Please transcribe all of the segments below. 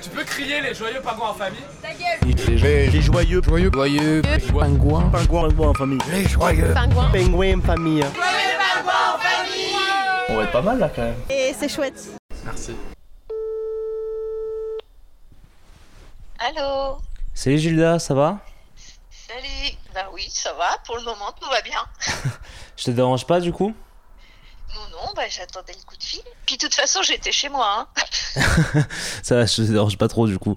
Tu peux crier les joyeux pingouins en famille Ta gueule Les, les joyeux, joyeux, Joyeux pingouins, pingouins, pingouins en famille. Les joyeux Pingouin pingouins en famille. On va être pas mal là quand même. Et c'est chouette. Merci. Allô Salut Gilda, ça va? Salut Bah oui, ça va, pour le moment tout va bien. Je te dérange pas du coup? Non, non, bah j'attendais le coup de fil. Puis de toute façon, j'étais chez moi. Hein. Ça va, je te dérange pas trop du coup.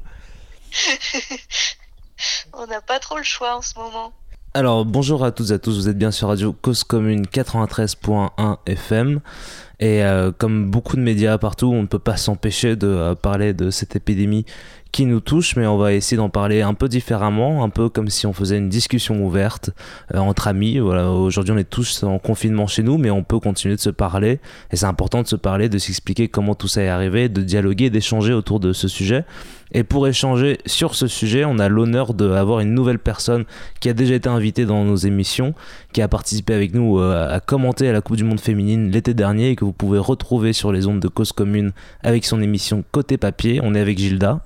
On n'a pas trop le choix en ce moment. Alors bonjour à toutes et à tous, vous êtes bien sur Radio Cause Commune 93.1 FM. Et euh, comme beaucoup de médias partout, on ne peut pas s'empêcher de euh, parler de cette épidémie qui nous touche, mais on va essayer d'en parler un peu différemment, un peu comme si on faisait une discussion ouverte euh, entre amis. Voilà, aujourd'hui on est tous en confinement chez nous, mais on peut continuer de se parler. Et c'est important de se parler, de s'expliquer comment tout ça est arrivé, de dialoguer, d'échanger autour de ce sujet. Et pour échanger sur ce sujet, on a l'honneur d'avoir une nouvelle personne qui a déjà été invitée dans nos émissions, qui a participé avec nous euh, à commenter à la Coupe du Monde féminine l'été dernier et que vous pouvez retrouver sur les ondes de Cause Commune avec son émission Côté Papier. On est avec Gilda.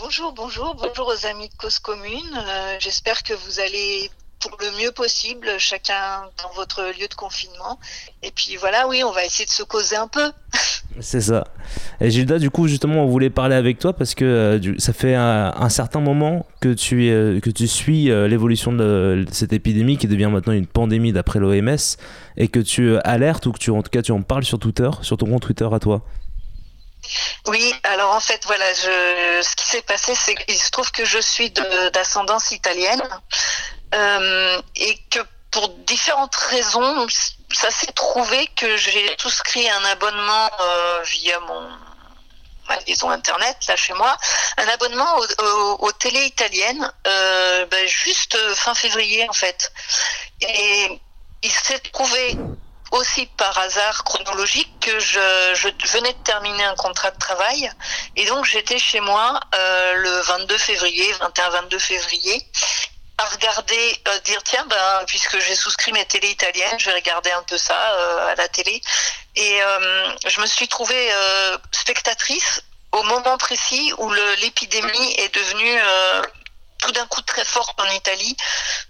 Bonjour, bonjour, bonjour aux amis de Cause Commune. Euh, J'espère que vous allez pour le mieux possible, chacun dans votre lieu de confinement. Et puis voilà, oui, on va essayer de se causer un peu. C'est ça. Et Gilda, du coup, justement, on voulait parler avec toi parce que euh, ça fait un, certain moment que tu, euh, que tu suis l'évolution de, cette épidémie qui devient maintenant une pandémie d'après l'OMS et que tu alertes ou que tu, en tout cas, tu en parles sur Twitter, sur ton compte Twitter à toi. Oui, alors en fait, voilà, je, ce qui s'est passé, c'est qu'il se trouve que je suis d'ascendance italienne euh, et que pour différentes raisons, ça s'est trouvé que j'ai souscrit un abonnement euh, via mon ma liaison internet là chez moi, un abonnement aux, aux télé italiennes euh, ben, juste fin février en fait. Et il s'est trouvé aussi par hasard chronologique que je, je venais de terminer un contrat de travail. Et donc j'étais chez moi euh, le 22 février, 21-22 février à regarder, euh, dire tiens ben puisque j'ai souscrit mes télé italiennes, je vais regarder un peu ça euh, à la télé. Et euh, je me suis trouvée euh, spectatrice au moment précis où l'épidémie est devenue euh, tout d'un coup très forte en Italie,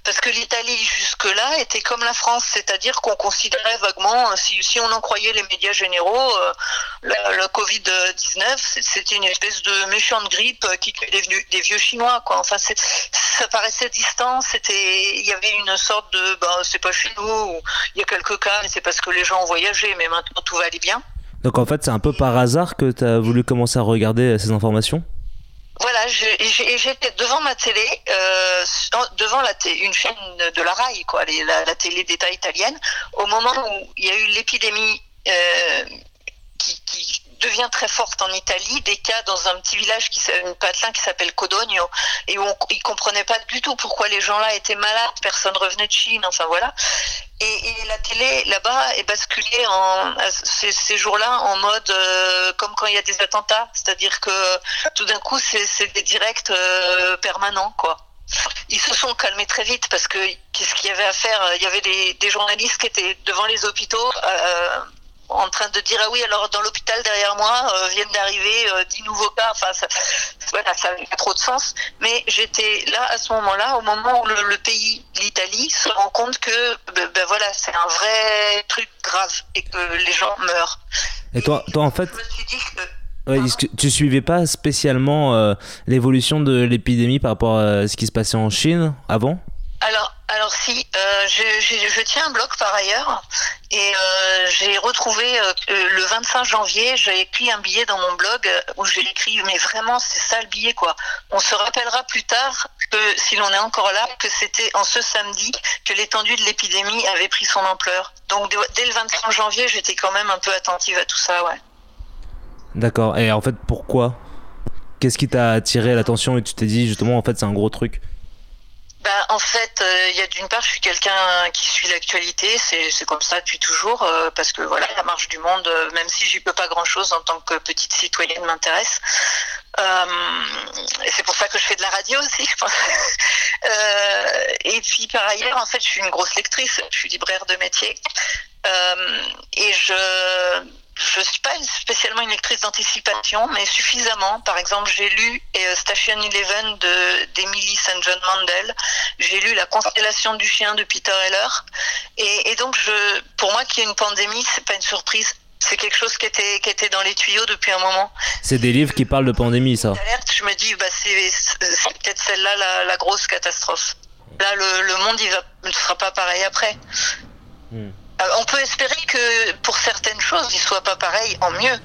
parce que l'Italie jusque-là était comme la France, c'est-à-dire qu'on considérait vaguement, euh, si, on en croyait les médias généraux, euh, le, le Covid-19, c'est- c'était une espèce de méchante grippe euh, qui tuait des, des vieux Chinois. Enfin, ça paraissait distant, il y avait une sorte de, ben, c'est pas chez nous, ou il y a quelques cas, mais c'est parce que les gens ont voyagé, mais maintenant tout va aller bien. Donc en fait, c'est un peu par hasard que tu as voulu commencer à regarder ces informations? Voilà, j'étais devant ma télé, euh, devant la une chaîne de la RAI, quoi, la, télé d'État italienne, au moment où il y a eu l'épidémie euh, qui devient très forte en Italie, des cas dans un petit village, qui, un patelin qui s'appelle Codogno, et où on, ils comprenaient pas du tout pourquoi les gens là étaient malades, personne revenait de Chine, enfin voilà. Et, la télé là-bas est basculée en ces, ces jours-là en mode euh, comme quand il y a des attentats, c'est-à-dire que tout d'un coup c'est c'est des directs euh, permanents quoi. Ils se sont calmés très vite parce que qu'est-ce qu'il y avait à faire? Il y avait des, des journalistes qui étaient devant les hôpitaux euh, en train de dire ah oui alors dans l'hôpital derrière moi euh, viennent d'arriver euh, 10 nouveaux cas. Enfin ça, voilà ça n'a pas trop de sens. Mais j'étais là à ce moment-là au moment où le, le pays l'Italie se rend compte que ben, ben voilà c'est un vrai truc grave et que les gens meurent. Et toi, toi en fait, Je me suis dit que ouais, tu suivais pas spécialement euh, l'évolution de l'épidémie par rapport à ce qui se passait en Chine avant? Alors, alors si, euh, je, tiens un blog par ailleurs et euh, j'ai retrouvé euh, que le 25 janvier, j'ai écrit un billet dans mon blog euh, où j'ai écrit mais vraiment c'est ça le billet quoi. On se rappellera plus tard que si l'on est encore là que c'était en ce samedi que l'étendue de l'épidémie avait pris son ampleur. Donc dès le 25 janvier, j'étais quand même un peu attentive à tout ça, ouais. D'accord. Et en fait, pourquoi? Qu'est-ce qui t'a attiré l'attention et tu t'es dit justement en fait c'est un gros truc? Ben, en fait, euh, il y a d'une part, je suis quelqu'un qui suit l'actualité, c'est comme ça depuis toujours, euh, parce que voilà, la marche du monde, euh, même si j'y peux pas grand-chose en tant que petite citoyenne, m'intéresse. C'est pour ça que je fais de la radio aussi, je pense. Et puis par ailleurs, en fait, je suis une grosse lectrice, je suis libraire de métier, et je je suis pas spécialement une lectrice d'anticipation, mais suffisamment. Par exemple, j'ai lu euh, Station Eleven de d'Emily St. John Mandel. J'ai lu La constellation du chien de Peter Heller. Et, et donc, je, pour moi, qu'il y ait une pandémie, c'est pas une surprise. C'est quelque chose qui était, qui était dans les tuyaux depuis un moment. C'est des livres qui parlent de pandémie, ça. Je me dis, bah, c'est c'est peut-être celle-là la, la grosse catastrophe. Là, le, le monde, il ne sera pas pareil après. Hmm. Euh, On peut espérer que pour certaines choses, il soit pas pareil en mieux.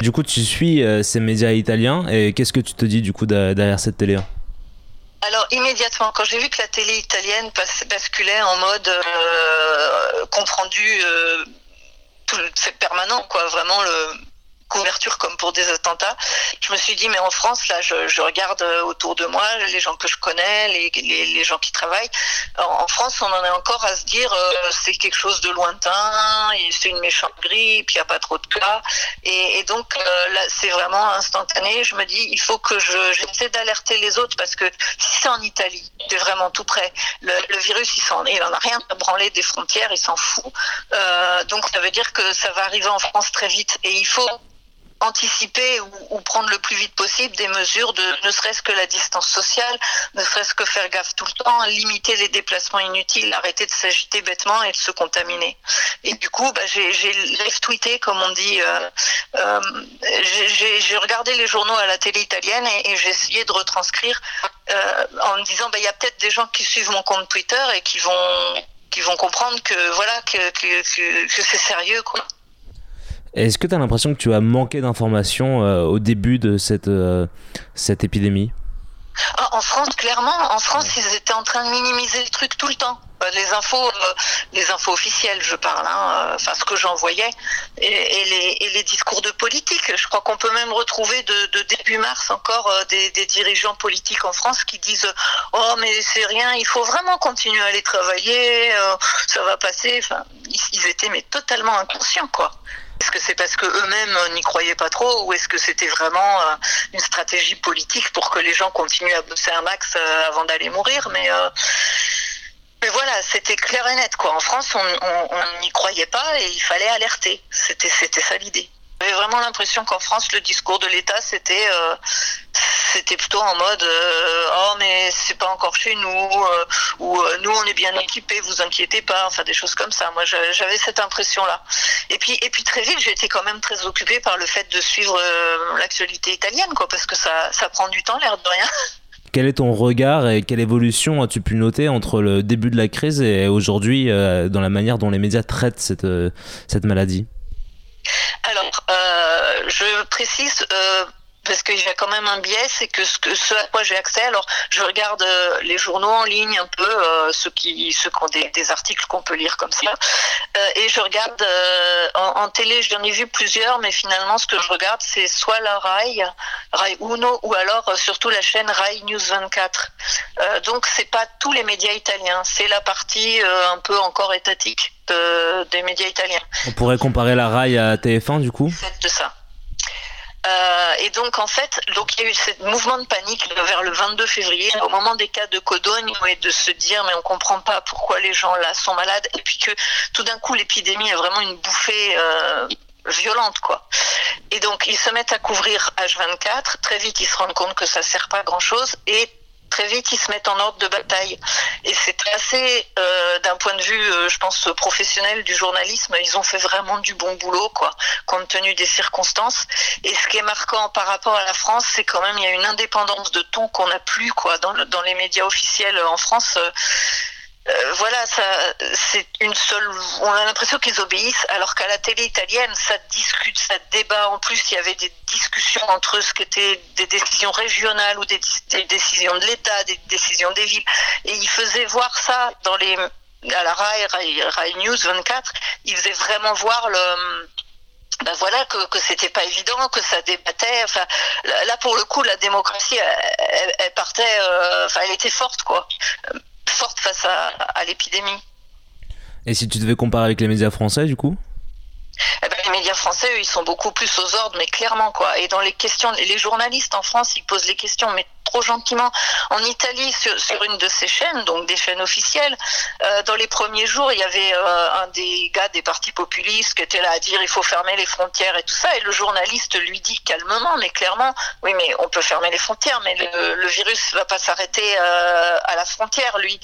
Du coup, tu suis euh, ces médias italiens et qu'est-ce que tu te dis du coup derrière cette télé Alors immédiatement, quand j'ai vu que la télé italienne basculait en mode euh, compte rendu euh, tout- permanent, quoi, vraiment le couverture comme pour des attentats. Je me suis dit, mais en France, là, je, regarde euh, autour de moi les gens que je connais, les, les, gens qui travaillent. En, France, on en est encore à se dire, euh, c'est quelque chose de lointain, c'est une méchante grippe, il n'y a pas trop de cas. Et, donc, euh, là, c'est vraiment instantané. Je me dis, il faut que je, j'essaie d'alerter les autres parce que si c'est en Italie, c'est vraiment tout près. Le, virus, il s'en, il en a rien à branler des frontières, il s'en fout. Donc, ça veut dire que ça va arriver en France très vite. Et il faut anticiper ou, prendre le plus vite possible des mesures de ne serait-ce que la distance sociale, ne serait-ce que faire gaffe tout le temps, limiter les déplacements inutiles, arrêter de s'agiter bêtement et de se contaminer. Et du coup, bah, j'ai, j'ai live tweeté, comme on dit, euh, euh, j'ai, regardé les journaux à la télé italienne et, j'ai essayé de retranscrire euh, en me disant, bah, il y a peut-être des gens qui suivent mon compte Twitter et qui vont comprendre que voilà que, que c'est sérieux quoi. Est-ce que tu as l'impression que tu as manqué d'informations euh, au début de cette, euh, cette épidémie? Ah, en France, clairement, en France, ils étaient en train de minimiser le truc tout le temps. Euh, Les infos, euh, les infos officielles, je parle, hein, euh, enfin ce que j'en voyais, et, et les, et les discours de politique. Je crois qu'on peut même retrouver de, de début mars encore euh, des, des dirigeants politiques en France qui disent oh mais c'est rien, il faut vraiment continuer à aller travailler, ça va passer. Enfin, ils, ils étaient mais totalement inconscients quoi. Est-ce que c'est parce que eux-mêmes n'y croyaient pas trop ou est-ce que c'était vraiment euh, une stratégie politique pour que les gens continuent à bosser un max euh, avant d'aller mourir? Mais euh, mais voilà, c'était clair et net quoi. En France, on n'y croyait pas et il fallait alerter. C'était ça l'idée. J'avais vraiment l'impression qu'en France, le discours de l'État, c'était euh, c'était plutôt en mode euh, oh mais c'est pas encore chez nous euh, ou euh, nous on est bien équipés, vous inquiétez pas, enfin des choses comme ça. Moi, j'avais cette impression là. Et puis et puis très vite, été quand même très occupée par le fait de suivre l'actualité italienne quoi, parce que ça ça prend du temps l'air de rien. Quel est ton regard et quelle évolution as-tu pu noter entre le début de la crise et aujourd'hui dans la manière dont les médias traitent cette, cette maladie? Alors, euh, je précise. Parce qu'il y a quand même un biais, c'est que ce, que ce à quoi j'ai accès, alors je regarde euh, les journaux en ligne un peu, euh, ceux qui ceux qui ont des, des articles qu'on peut lire comme ça, euh, et je regarde en, en télé, j'en ai vu plusieurs, mais finalement ce que je regarde c'est soit la RAI, RAI Uno, ou alors surtout la chaîne RAI News 24. Euh, donc c'est pas tous les médias italiens, c'est la partie un peu encore étatique de- des médias italiens On pourrait comparer la RAI à TF1 du coup? De ça. Euh, et donc en fait, donc il y a eu ce mouvement de panique vers le 22 février, au moment des cas de Codogne, et de se dire mais on comprend pas pourquoi les gens là sont malades, et puis que tout d'un coup l'épidémie est vraiment une bouffée euh, violente quoi. Et donc ils se mettent à couvrir H24, très vite ils se rendent compte que ça sert pas à grand chose, et très vite ils se mettent en ordre de bataille. Et c'est assez, euh, d'un point de vue, euh, je pense, professionnel du journalisme, ils ont fait vraiment du bon boulot, quoi, compte tenu des circonstances. Et ce qui est marquant par rapport à la France, c'est quand même il y a une indépendance de ton qu'on n'a plus, quoi, dans, le- dans les médias officiels en France. euh, euh, voilà, ça, c'est une seule. On a l'impression qu'ils obéissent, alors qu'à la télé italienne, ça discute, ça débat. En plus, il y avait des discussions entre ce qui étaient des décisions régionales ou des, décisions de l'État, des décisions des villes, et ils faisaient voir ça dans les à la RAI, RAI, News 24. Ils faisaient vraiment voir le ben voilà que, que c'était pas évident, que ça débattait. Enfin, là pour le coup, la démocratie, elle, partait, euh, enfin, elle était forte, quoi, forte face à, à l'épidémie. Et si tu devais comparer avec les médias français du coup? Eh ben, les médias français, eux, ils sont beaucoup plus aux ordres, mais clairement, quoi. Et dans les questions, les journalistes en France, ils posent les questions, mais trop gentiment. En Italie, sur, une de ces chaînes, donc des chaînes officielles, euh, dans les premiers jours, il y avait euh, un des gars des partis populistes qui était là à dire il faut fermer les frontières et tout ça, et le journaliste lui dit calmement, mais clairement, oui, mais on peut fermer les frontières, mais le, le virus va pas s'arrêter euh, à la frontière, lui.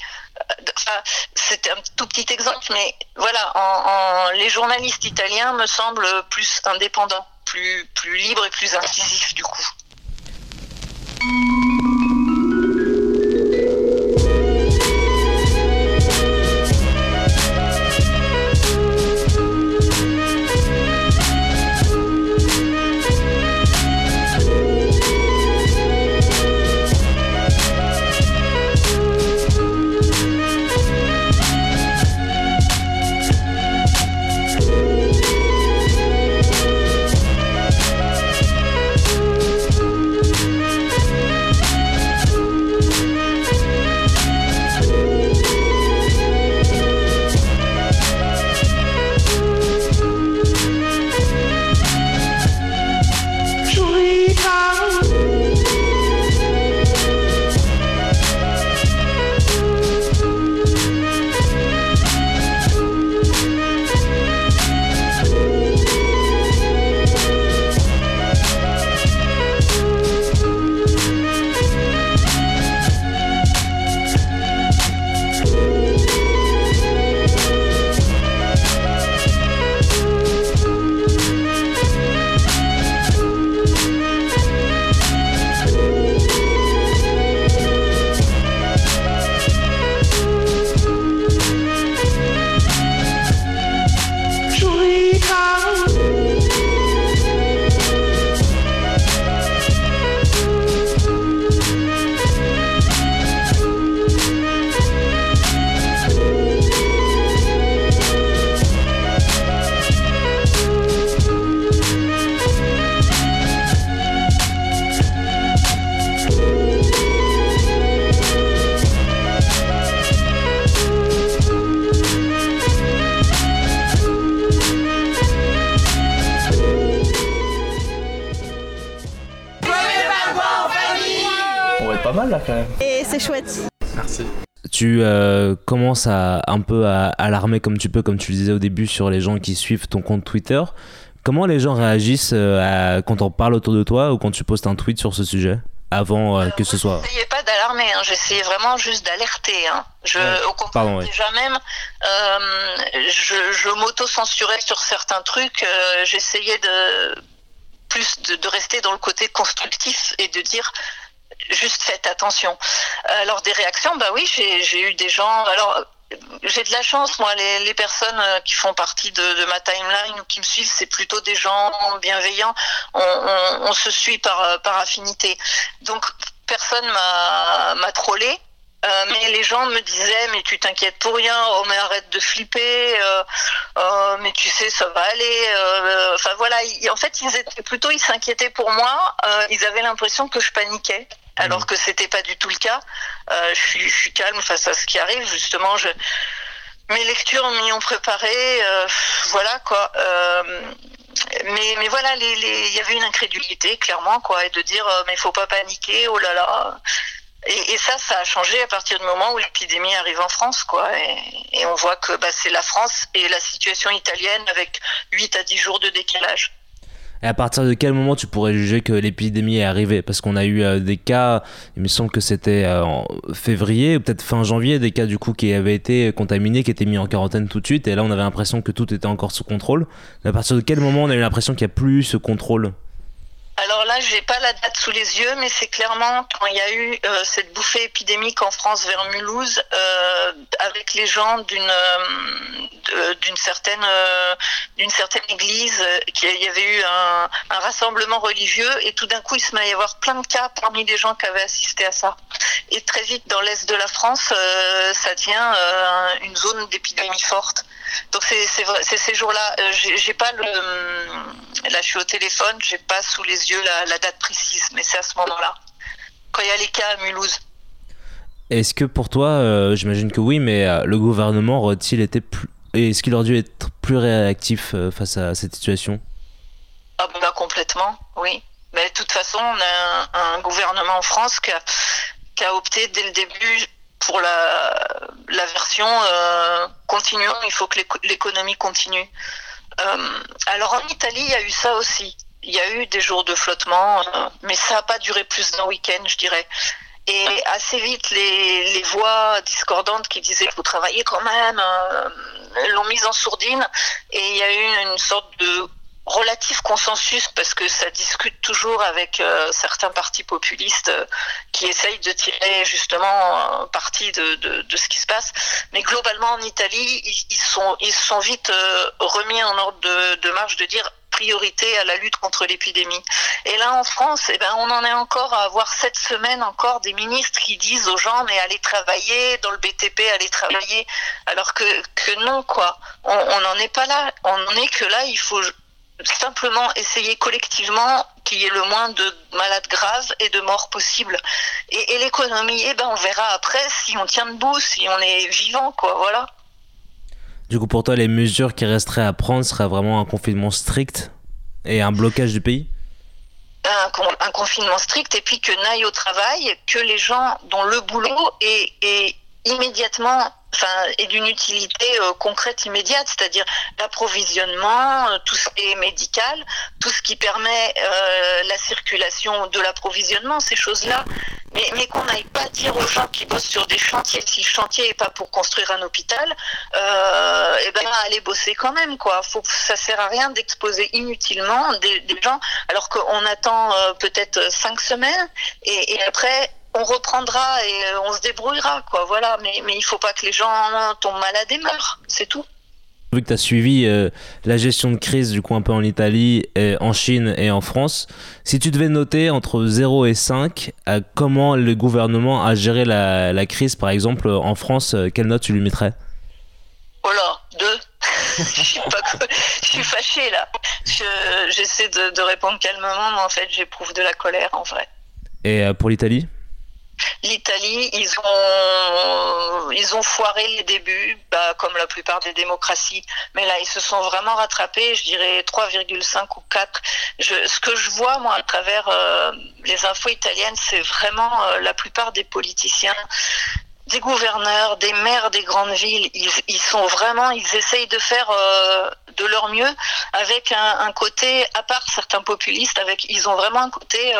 Enfin, c'était un tout petit exemple, mais voilà, les journalistes italiens me semblent plus indépendants, plus, plus libres et plus incisifs du coup. Thank you. Tu euh, commences à un peu à alarmer comme tu peux, comme tu le disais au début, sur les gens qui suivent ton compte Twitter. Comment les gens réagissent euh, à, quand on parle autour de toi ou quand tu postes un tweet sur ce sujet avant euh, que ce soit? J'essayais pas d'alarmer, hein. j'essayais vraiment juste d'alerter. Hein. Je, Ouais. au contraire, Pardon, oui. déjà même, euh, je, je m'auto-censurais sur certains trucs. euh, j'essayais de plus de, de rester dans le côté constructif et de dire juste faites attention. Alors des réactions, bah oui, j'ai eu des gens. Alors j'ai de la chance, moi, les, personnes euh, qui font partie de, ma timeline ou qui me suivent, c'est plutôt des gens bienveillants. On, se suit par, euh, par affinité. Donc personne m'a m'a trollé. Euh, mais les gens me disaient mais tu t'inquiètes pour rien oh mais arrête de flipper euh, euh, mais tu sais ça va aller euh, enfin voilà en fait ils étaient plutôt ils s'inquiétaient pour moi euh, ils avaient l'impression que je paniquais alors que c'était pas du tout le cas Euh, je suis je suis calme face à ce qui arrive justement je mes lectures m'y ont préparé euh, voilà quoi Euh, mais mais voilà les les il y avait une incrédulité clairement quoi et de dire mais faut pas paniquer oh là là et, et ça, ça a changé à partir du moment où l'épidémie arrive en France, quoi. Et, et on voit que bah, c'est la France et la situation italienne avec 8 à 10 jours de décalage. Et à partir de quel moment tu pourrais juger que l'épidémie est arrivée? Parce qu'on a eu euh, des cas, il me semble que c'était euh, en février, peut-être fin janvier, des cas du coup qui avaient été contaminés, qui étaient mis en quarantaine tout de suite, et là on avait l'impression que tout était encore sous contrôle. Mais à partir de quel moment on a eu l'impression qu'il n'y a plus ce contrôle? Alors là, j'ai pas la date sous les yeux, mais c'est clairement quand il y a eu euh, cette bouffée épidémique en France vers Mulhouse, euh, avec les gens d'une euh, certaine église, qu'il y avait eu un, un rassemblement religieux, et tout d'un coup, il se met à y avoir plein de cas parmi les gens qui avaient assisté à ça. Et très vite, dans l'est de la France, ça devient une zone d'épidémie forte. Donc c'est ces jours-là. Euh, j'ai pas le là je suis au téléphone, j'ai pas sous les yeux la, la date précise, mais c'est à ce moment-là. Quand il y a les cas à Mulhouse. Est-ce que pour toi, euh, j'imagine que oui, mais euh, le gouvernement aurait-il été plus... Est-ce qu'il aurait dû être plus réactif euh, face à cette situation? Ah bah complètement, oui. Mais de toute façon, on a un, un gouvernement en France qui a, qui a, opté dès le début pour la, la version euh, continuons, il faut que l'économie continue. Euh, alors en Italie, il y a eu ça aussi. Il y a eu des jours de flottement, euh, mais ça n'a pas duré plus d'un week-end, je dirais. Et assez vite, les, les voix discordantes qui disaient qu'il faut travailler quand même l'ont mise en sourdine. Et il y a eu une sorte de relatif consensus parce que ça discute toujours avec euh, certains partis populistes euh, qui essayent de tirer justement parti de, de, ce qui se passe. Mais globalement en Italie, ils, ils sont ils sont vite euh, remis en ordre de, de marche de dire priorité à la lutte contre l'épidémie. Et là, en France, eh ben, on en est encore à avoir cette semaine encore des ministres qui disent aux gens mais allez travailler dans le BTP, allez travailler, alors que que non quoi. On n'en est pas là. On en est que là, il faut simplement essayer collectivement qu'il y ait le moins de malades graves et de morts possibles. Et, et l'économie, eh ben, on verra après si on tient debout, si on est vivant, quoi, voilà. Du coup, pour toi, les mesures qui resteraient à prendre seraient vraiment un confinement strict et un blocage du pays? Un, un, confinement strict et puis que n'aille au travail que les gens dont le boulot est, est immédiatement enfin, et d'une utilité euh, concrète immédiate, c'est-à-dire l'approvisionnement, euh, tout ce qui est médical, tout ce qui permet euh, la circulation de l'approvisionnement, ces choses-là. Mais, mais qu'on n'aille pas dire aux gens qui bossent sur des chantiers, si le chantier n'est pas pour construire un hôpital, euh, et ben allez bosser quand même, quoi. Faut, ça sert à rien d'exposer inutilement des, des, gens, alors qu'on attend euh, peut-être cinq semaines, et, et après on reprendra et euh, on se débrouillera, quoi. Voilà. Mais, mais il faut pas que les gens tombent malades et meurent. C'est tout. Vu que tu as suivi euh, la gestion de crise, du coup, un peu en Italie, et en Chine et en France, si tu devais noter entre 0 et 5 euh, comment le gouvernement a géré la, la, crise, par exemple, en France, euh, quelle note tu lui mettrais? Oh là, 2. je, suis pas... je suis fâchée là. J'essaie de, de, répondre calmement, mais en fait, j'éprouve de la colère en vrai. Et pour l'Italie? L'Italie, ils ont, ils ont foiré les débuts, bah, comme la plupart des démocraties. Mais là, ils se sont vraiment rattrapés, je dirais 3,5 ou 4. Je, ce que je vois, moi, à travers euh, les infos italiennes, c'est vraiment euh, la plupart des politiciens des gouverneurs, des maires des grandes villes, ils, ils sont vraiment, ils essayent de faire euh, de leur mieux avec un, côté, à part certains populistes, avec, ils ont vraiment un côté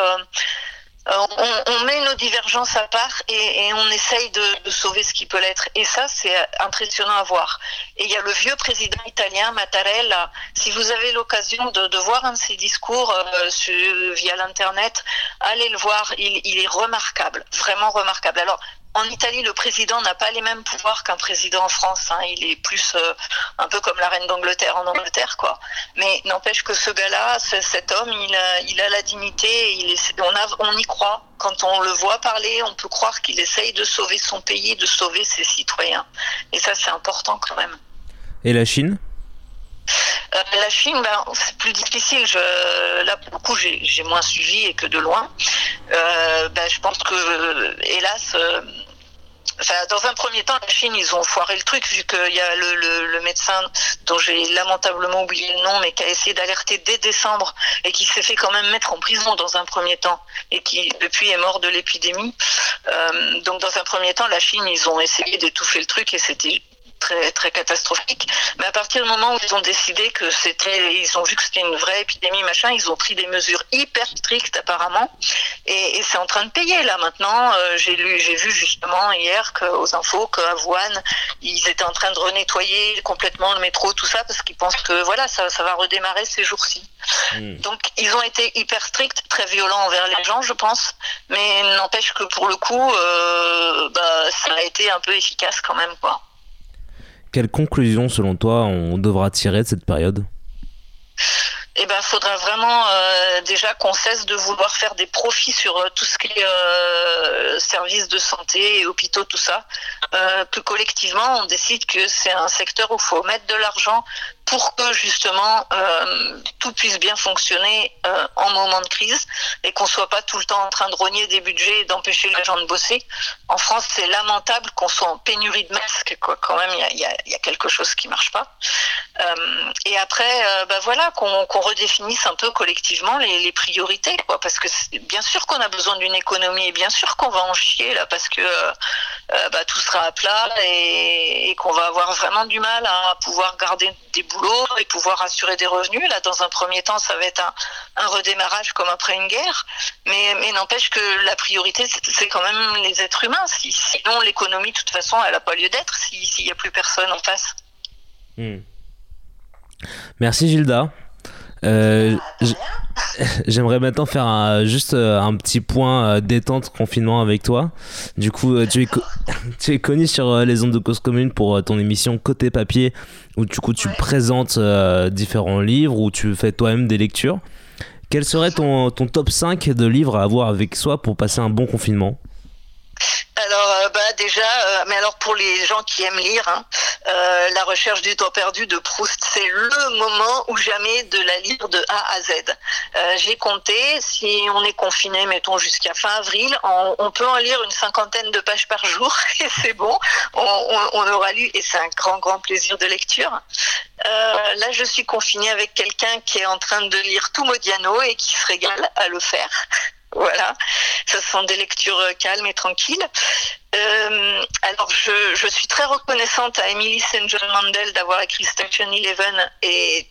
on, on, met nos divergences à part et, on essaye de, sauver ce qui peut l'être. Et ça, c'est impressionnant à voir. Et il y a le vieux président italien, Mattarella. Si vous avez l'occasion de, voir un de ses discours euh, via l'Internet, allez le voir. Il, est remarquable, vraiment remarquable. En Italie, le président n'a pas les mêmes pouvoirs qu'un président en France. Hein. Il est plus euh, un peu comme la reine d'Angleterre en Angleterre, quoi. Mais n'empêche que ce gars-là, cet homme, il a, il a la dignité. Il est, on, a, on y croit. Quand on le voit parler, on peut croire qu'il essaye de sauver son pays, de sauver ses citoyens. Et ça, c'est important quand même. Et la Chine? Euh, la Chine, ben, c'est plus difficile. Je, là, pour le coup, j'ai moins suivi et que de loin. Euh, ben, je pense que, hélas, Dans un premier temps, la Chine, ils ont foiré le truc, vu qu'il y a le, le, le, médecin dont j'ai lamentablement oublié le nom, mais qui a essayé d'alerter dès décembre et qui s'est fait quand même mettre en prison dans un premier temps et qui, depuis, est mort de l'épidémie. Euh, donc, dans un premier temps, la Chine, ils ont essayé d'étouffer le truc et c'était très très catastrophique. Mais à partir du moment où ils ont décidé que c'était, ils ont vu que c'était une vraie épidémie, machin, ils ont pris des mesures hyper strictes apparemment, et, et c'est en train de payer là maintenant. Euh, j'ai lu, j'ai vu justement hier que, aux infos qu'à Wuhan, ils étaient en train de renettoyer complètement le métro, tout ça, parce qu'ils pensent que voilà, ça, ça va redémarrer ces jours-ci. Mmh. Donc ils ont été hyper stricts, très violents envers les gens, je pense, mais n'empêche que pour le coup, euh, bah, ça a été un peu efficace quand même, quoi. Quelle conclusion, selon toi, on devra tirer de cette période? Eh ben, faudra vraiment euh, déjà qu'on cesse de vouloir faire des profits sur euh, tout ce qui est euh, services de santé et hôpitaux, tout ça. que collectivement, on décide que c'est un secteur où il faut mettre de l'argent pour que justement euh, tout puisse bien fonctionner euh, en moment de crise et qu'on soit pas tout le temps en train de rogner des budgets et d'empêcher les gens de bosser. En France, c'est lamentable qu'on soit en pénurie de masques. Quoi. Quand même, il y a, quelque chose qui marche pas. Euh, et après, bah voilà, qu'on qu redéfinisse un peu collectivement les, priorités. Parce que bien sûr qu'on a besoin d'une économie et bien sûr qu'on va en chier là, parce que bah, tout sera à plat et, et qu'on va avoir vraiment du mal à pouvoir garder des et pouvoir assurer des revenus. Là, dans un premier temps, ça va être un, un redémarrage comme après une guerre, mais, mais n'empêche que la priorité, c'est quand même les êtres humains. Si, sinon, l'économie, de toute façon, elle n'a pas lieu d'être s'il n'y a plus personne en face. Hmm. Merci Gilda. Euh, J'aimerais maintenant faire un, juste euh, un petit point euh, détente confinement avec toi. Du coup, tu es, tu es connu sur les ondes de cause commune pour ton émission Côté Papier, où du coup tu ouais. présentes différents livres, où tu fais toi-même des lectures. Quel serait ton, ton top 5 de livres à avoir avec soi pour passer un bon confinement? Alors, euh, bah déjà, euh, mais alors pour les gens qui aiment lire, hein, euh, La recherche du temps perdu de Proust, c'est le moment ou jamais de la lire de A à Z. J'ai compté, si on est confiné, mettons jusqu'à fin avril, on, peut en lire une cinquantaine de pages par jour et c'est bon, on, on, on, aura lu et c'est un grand, grand plaisir de lecture. là, je suis confinée avec quelqu'un qui est en train de lire tout Modiano et qui se régale à le faire. Voilà, ce sont des lectures calmes et tranquilles. Euh, alors, je, je, suis très reconnaissante à Emily St. John Mandel d'avoir écrit Station Eleven et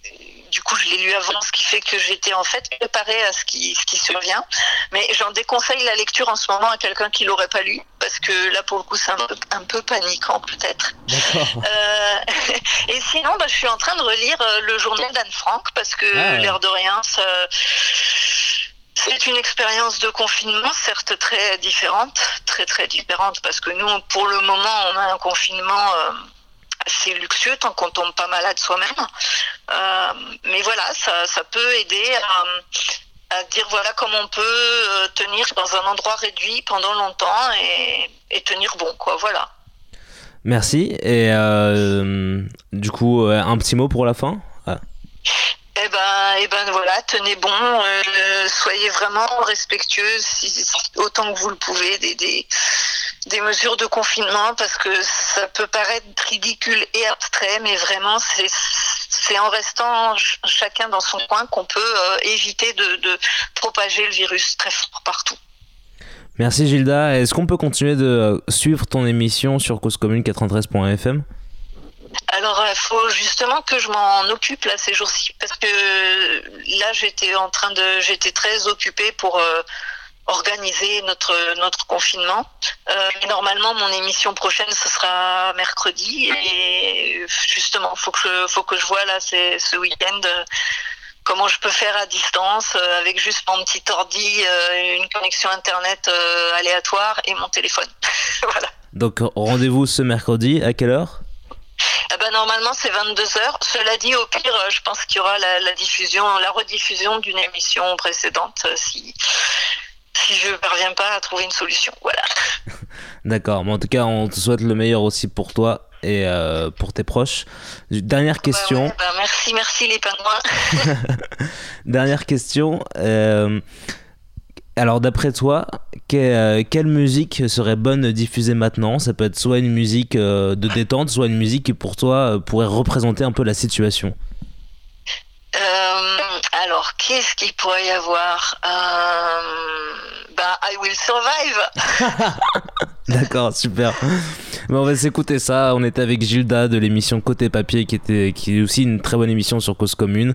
du coup, je l'ai lu avant, ce qui fait que j'étais en fait préparée à ce qui, ce qui survient. Mais j'en déconseille la lecture en ce moment à quelqu'un qui l'aurait pas lu, parce que là, pour le coup, c'est un peu, un peu paniquant peut-être. Euh, et sinon, bah, je suis en train de relire euh, le journal d'Anne Frank, parce que ah. l'air de rien, ça c'est une expérience de confinement, certes très différente, très très différente, parce que nous, pour le moment, on a un confinement euh, assez luxueux tant qu'on tombe pas malade soi-même. Euh, mais voilà, ça, ça peut aider à, dire voilà comment on peut euh, tenir dans un endroit réduit pendant longtemps et, tenir bon, quoi. Voilà. Merci. Et du coup, un petit mot pour la fin? Eh ben, eh ben voilà, tenez bon, euh, soyez vraiment respectueux autant que vous le pouvez des, des, mesures de confinement parce que ça peut paraître ridicule et abstrait, mais vraiment c'est en restant ch chacun dans son coin qu'on peut euh, éviter de, de propager le virus très fort partout. Merci Gilda. Est-ce qu'on peut continuer de suivre ton émission sur causecommune93.fm alors, il faut justement que je m'en occupe là ces jours-ci parce que là, j'étais en train de, j'étais très occupée pour euh, organiser notre notre confinement. Euh, normalement, mon émission prochaine ce sera mercredi et justement, faut que je, faut que je vois là ce week-end. Euh, comment je peux faire à distance euh, avec juste mon petit ordi, euh, une connexion internet euh, aléatoire et mon téléphone. voilà. Donc rendez-vous ce mercredi à quelle heure? Eh ben, normalement, c'est 22 heures. Cela dit, au pire, je pense qu'il y aura la, la, diffusion, la rediffusion d'une émission précédente si, si je ne parviens pas à trouver une solution. Voilà. D'accord. Mais en tout cas, on te souhaite le meilleur aussi pour toi et euh, pour tes proches. Dernière question. Ouais, bah merci, merci les pingouins. Dernière question. Euh, alors d'après toi, que, euh, quelle musique serait bonne de diffuser maintenant? Ça peut être soit une musique euh, de détente, soit une musique qui pour toi euh, pourrait représenter un peu la situation. alors, qu'est-ce qu'il pourrait y avoir? Bah, I Will Survive D'accord, super. Bon, on va s'écouter ça. On était avec Gilda de l'émission Côté Papier, qui était qui est aussi une très bonne émission sur Cause Commune,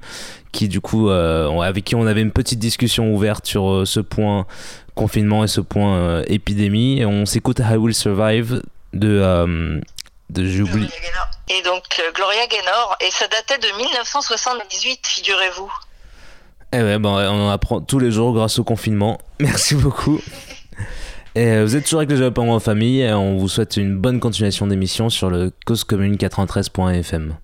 qui du coup, euh, avec qui on avait une petite discussion ouverte sur ce point confinement et ce point euh, épidémie. On s'écoute I Will Survive de. Euh, de Gloria Gaynor. Et donc euh, Gloria Gaynor, et ça datait de 1978, figurez-vous. Eh ouais, bon, on en apprend tous les jours grâce au confinement. Merci beaucoup. Et euh, vous êtes toujours avec les Japon en famille. Et on vous souhaite une bonne continuation d'émission sur le causecommune93.fm.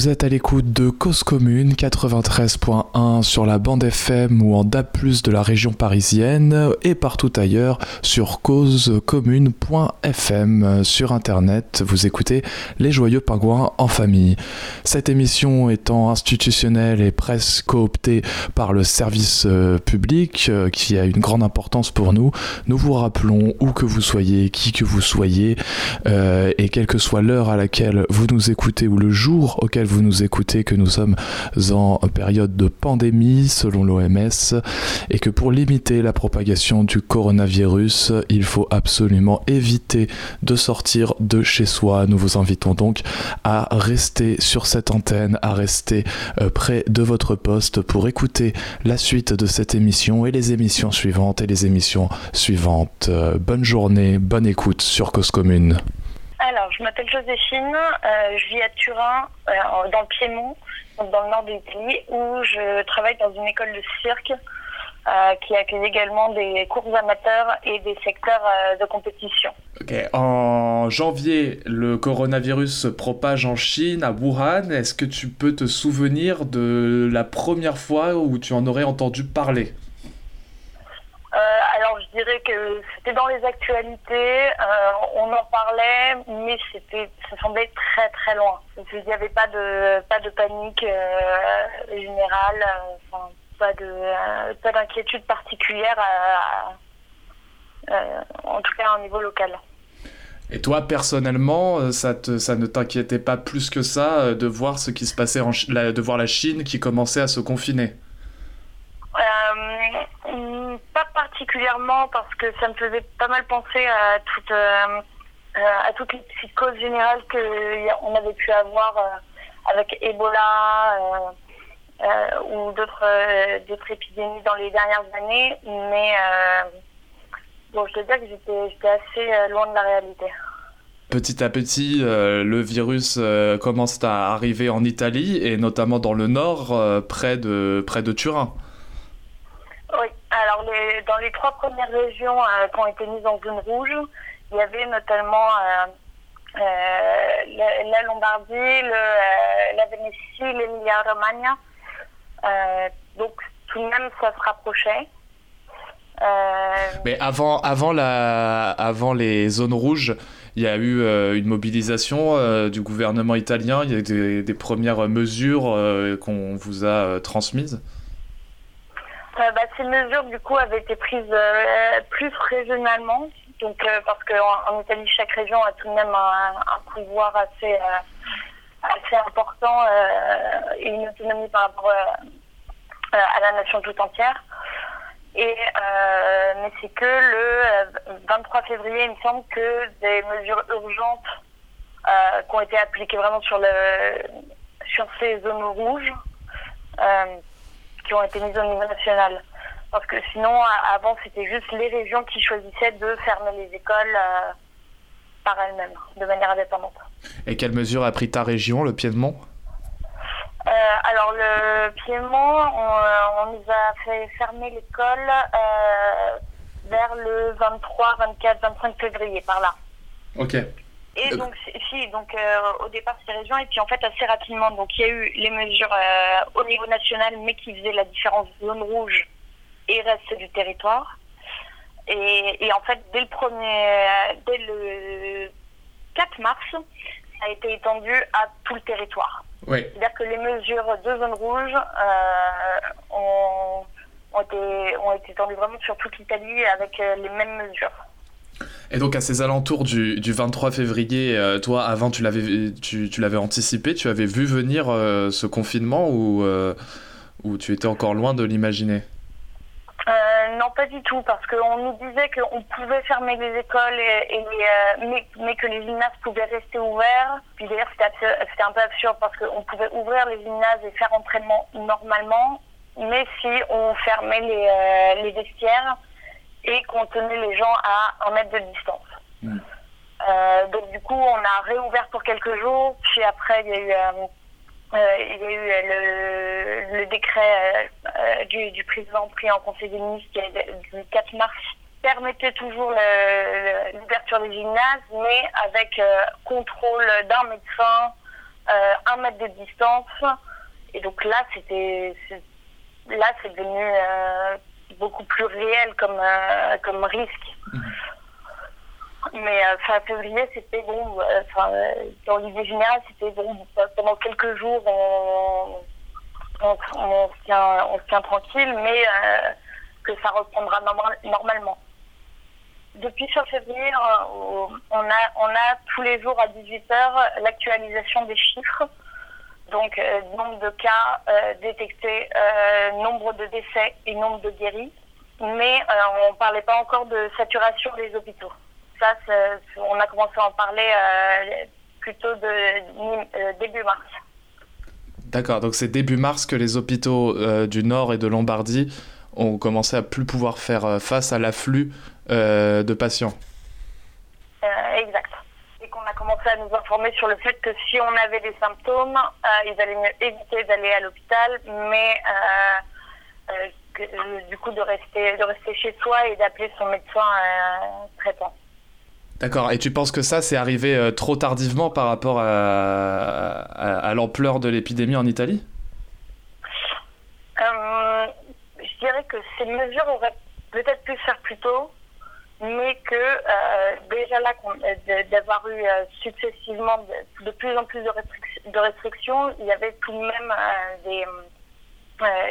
Vous êtes à l'écoute de Cause Commune 93.1 sur la bande FM ou en DAB+, de la région parisienne et partout ailleurs sur causecommune.fm sur internet. Vous écoutez Les Joyeux Pingouins en famille. Cette émission étant institutionnelle et presque cooptée par le service euh, public euh, qui a une grande importance pour nous, nous vous rappelons où que vous soyez, qui que vous soyez euh, et quelle que soit l'heure à laquelle vous nous écoutez ou le jour auquel vous nous écoutez que nous sommes en période de pandémie selon l'OMS et que pour limiter la propagation du coronavirus, il faut absolument éviter de sortir de chez soi. Nous vous invitons donc à rester sur cette antenne, à rester euh, près de votre poste pour écouter la suite de cette émission et les émissions suivantes et les émissions suivantes. Euh, bonne journée, bonne écoute sur Cause Commune. Alors, je m'appelle Joséphine, euh, je vis à Turin, euh, dans le Piémont, dans le nord de l'Italie, où je travaille dans une école de cirque euh, qui accueille également des cours amateurs et des secteurs de compétition. Ok. En janvier, le coronavirus se propage en Chine, à Wuhan. Est-ce que tu peux te souvenir de la première fois où tu en aurais entendu parler? Euh, alors je dirais que c'était dans les actualités, euh, on en parlait, mais c'était, ça semblait très très loin. Il n'y avait pas de pas de panique euh, générale, pas de pas d'inquiétude particulière, en tout cas au niveau local. Et toi, personnellement, ça, te, ça ne t'inquiétait pas plus que ça de voir ce qui se passait, de voir la Chine qui commençait à se confiner? Euh, pas particulièrement parce que ça me faisait pas mal penser à toute euh, à toutes les psychoses générales qu'on avait pu avoir euh, avec Ebola ou d'autres épidémies dans les dernières années, mais bon, je dois dire que j'étais assez loin de la réalité. Petit à petit, le virus commence à arriver en Italie et notamment dans le nord, près de Turin. Alors les, dans les trois premières régions euh, qui ont été mises en zone rouge, il y avait notamment euh, euh, la, Lombardie, le, la Vénétie, l'Emilia-Romagna. donc tout de même, ça se rapprochait. Mais avant, avant, la, avant les zones rouges, il y a eu une mobilisation du gouvernement italien, il y a des, des premières mesures qu'on vous a transmises bah, ces mesures, du coup, avaient été prises euh, plus régionalement. Donc, euh, parce qu'en en Italie, chaque région a tout de même un, pouvoir assez, assez important et une autonomie par rapport à la nation tout entière. Et, mais c'est que le 23 février, il me semble que des mesures urgentes qui ont été appliquées vraiment sur, le, sur ces zones rouges qui ont été mises au niveau national. Parce que sinon, avant, c'était juste les régions qui choisissaient de fermer les écoles euh, par elles-mêmes, de manière indépendante. Et quelle mesure a pris ta région, le Piémont? Euh, alors le Piémont, on, on, nous a fait fermer l'école euh, vers le 23, 24, 25 février, par là. Ok. Et donc, si, donc euh, au départ, c'est région, et puis en fait, assez rapidement, donc il y a eu les mesures euh, au niveau national, mais qui faisaient la différence zone rouge et reste du territoire. Et, et en fait, dès le premier, dès le 4 mars, ça a été étendu à tout le territoire. Oui. C'est-à-dire que les mesures de zone rouge euh, ont, ont, été, ont été étendues vraiment sur toute l'Italie avec les mêmes mesures. Et donc à ces alentours du, du 23 février, euh, toi avant tu l'avais tu, tu l'avais anticipé, tu avais vu venir euh, ce confinement ou, euh, ou tu étais encore loin de l'imaginer? Non pas du tout parce qu'on nous disait qu'on pouvait fermer les écoles et, mais, mais, que les gymnases pouvaient rester ouverts. Puis d'ailleurs c'était un peu absurde parce qu'on pouvait ouvrir les gymnases et faire entraînement normalement, mais si on fermait les, les vestiaires et qu'on tenait les gens à un mètre de distance. Euh, donc du coup, on a réouvert pour quelques jours, puis après il y a eu, euh, euh il y a eu le, le décret du, du, président pris en Conseil des ministres du 4 mars permettait toujours l'ouverture des gymnases, mais avec contrôle d'un médecin un mètre de distance. Et donc là, c'était, là, c'est devenu beaucoup plus réel comme, comme risque. Mais fin février, c'était bon. Enfin, dans l'idée générale, c'était bon. Pendant quelques jours, on, on, se tient, on se tient tranquille, mais que ça reprendra normalement. Depuis fin février, euh, on a, on a tous les jours à 18h l'actualisation des chiffres. Donc, euh, nombre de cas euh, détectés, nombre de décès et nombre de guéris. Mais on ne parlait pas encore de saturation des hôpitaux. Ça, on a commencé à en parler plutôt de début mars. D'accord, donc c'est début mars que les hôpitaux du Nord et de Lombardie ont commencé à plus pouvoir faire euh, face à l'afflux euh, de patients. Euh, exact. Commencé à nous informer sur le fait que si on avait des symptômes, ils allaient mieux éviter d'aller à l'hôpital, mais du coup de rester, de rester chez soi et d'appeler son médecin traitant. D'accord. Et tu penses que ça, c'est arrivé trop tardivement par rapport à, l'ampleur de l'épidémie en Italie? Je dirais que ces mesures auraient peut-être pu se faire plus tôt, mais que euh, déjà là, euh, d'avoir eu euh, successivement de, plus en plus de, restrictions, il y avait tout de même des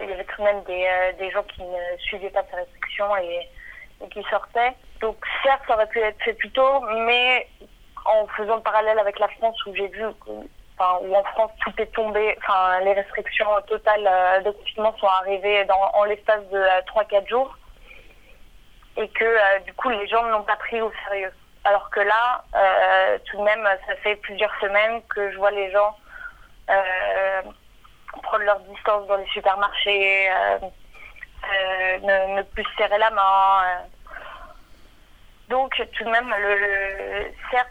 il y avait tout de même des, gens qui ne suivaient pas ces restrictions et, qui sortaient. Donc certes, ça aurait pu être fait plus tôt, mais en faisant le parallèle avec la France où j'ai vu où en France tout est tombé, enfin les restrictions totales euh, de confinement sont arrivées dans, en l'espace de 3-4 euh, jours et que euh, du coup les gens ne l'ont pas pris au sérieux. Alors que là, tout de même, ça fait plusieurs semaines que je vois les gens prendre leur distance dans les supermarchés, ne, plus serrer la main. Donc tout de même, certes,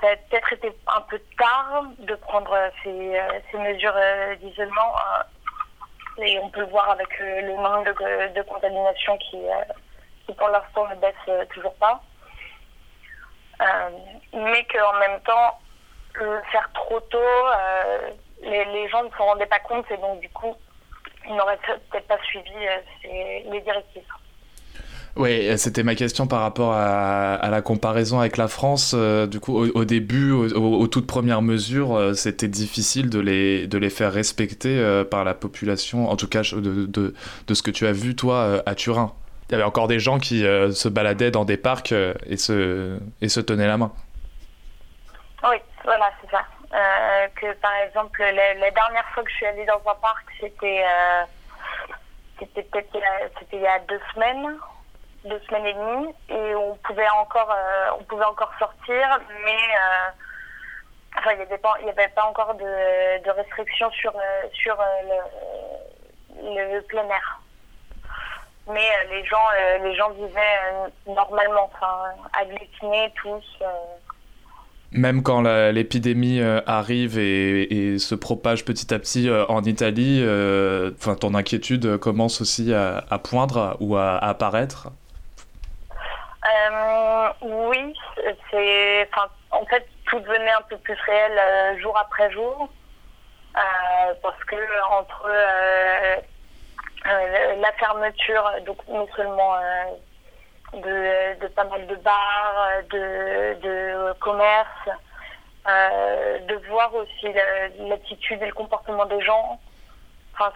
ça a peut-être été un peu tard de prendre euh, ces, euh, mesures euh, d'isolement. et on peut le voir avec le nombre de, de contamination qui, qui, pour l'instant, ne baisse toujours pas. mais qu'en même temps, le faire trop tôt, les, les, gens ne se rendaient pas compte et donc, du coup, ils n'auraient peut-être pas suivi les directives. Oui, c'était ma question par rapport à, la comparaison avec la France. Euh, du coup, au, début, aux toutes premières mesures, euh, c'était difficile de les, de les faire respecter euh, par la population, en tout cas de, de, ce que tu as vu, toi, à Turin. Il y avait encore des gens qui se baladaient dans des parcs et, se, et se tenaient la main. Oui, voilà, c'est ça. que par exemple, la, dernière fois que je suis allée dans un parc, c'était c'était peut-être il y a deux semaines deux semaines et demie et on pouvait encore euh, on pouvait encore sortir mais euh, enfin il n'y avait pas il y avait pas encore de, de restrictions sur euh, sur le, le, plein air mais les gens les gens vivaient normalement enfin agglutinés tous même quand l'épidémie arrive et, et, se propage petit à petit en Italie, enfin ton inquiétude commence aussi à, à poindre ou à apparaître? Euh, oui, c'est, en fait, tout devenait un peu plus réel euh, jour après jour, euh, parce que entre la fermeture, donc non seulement de, pas mal de bars, de, de commerces, de voir aussi l'attitude et le comportement des gens. Enfin,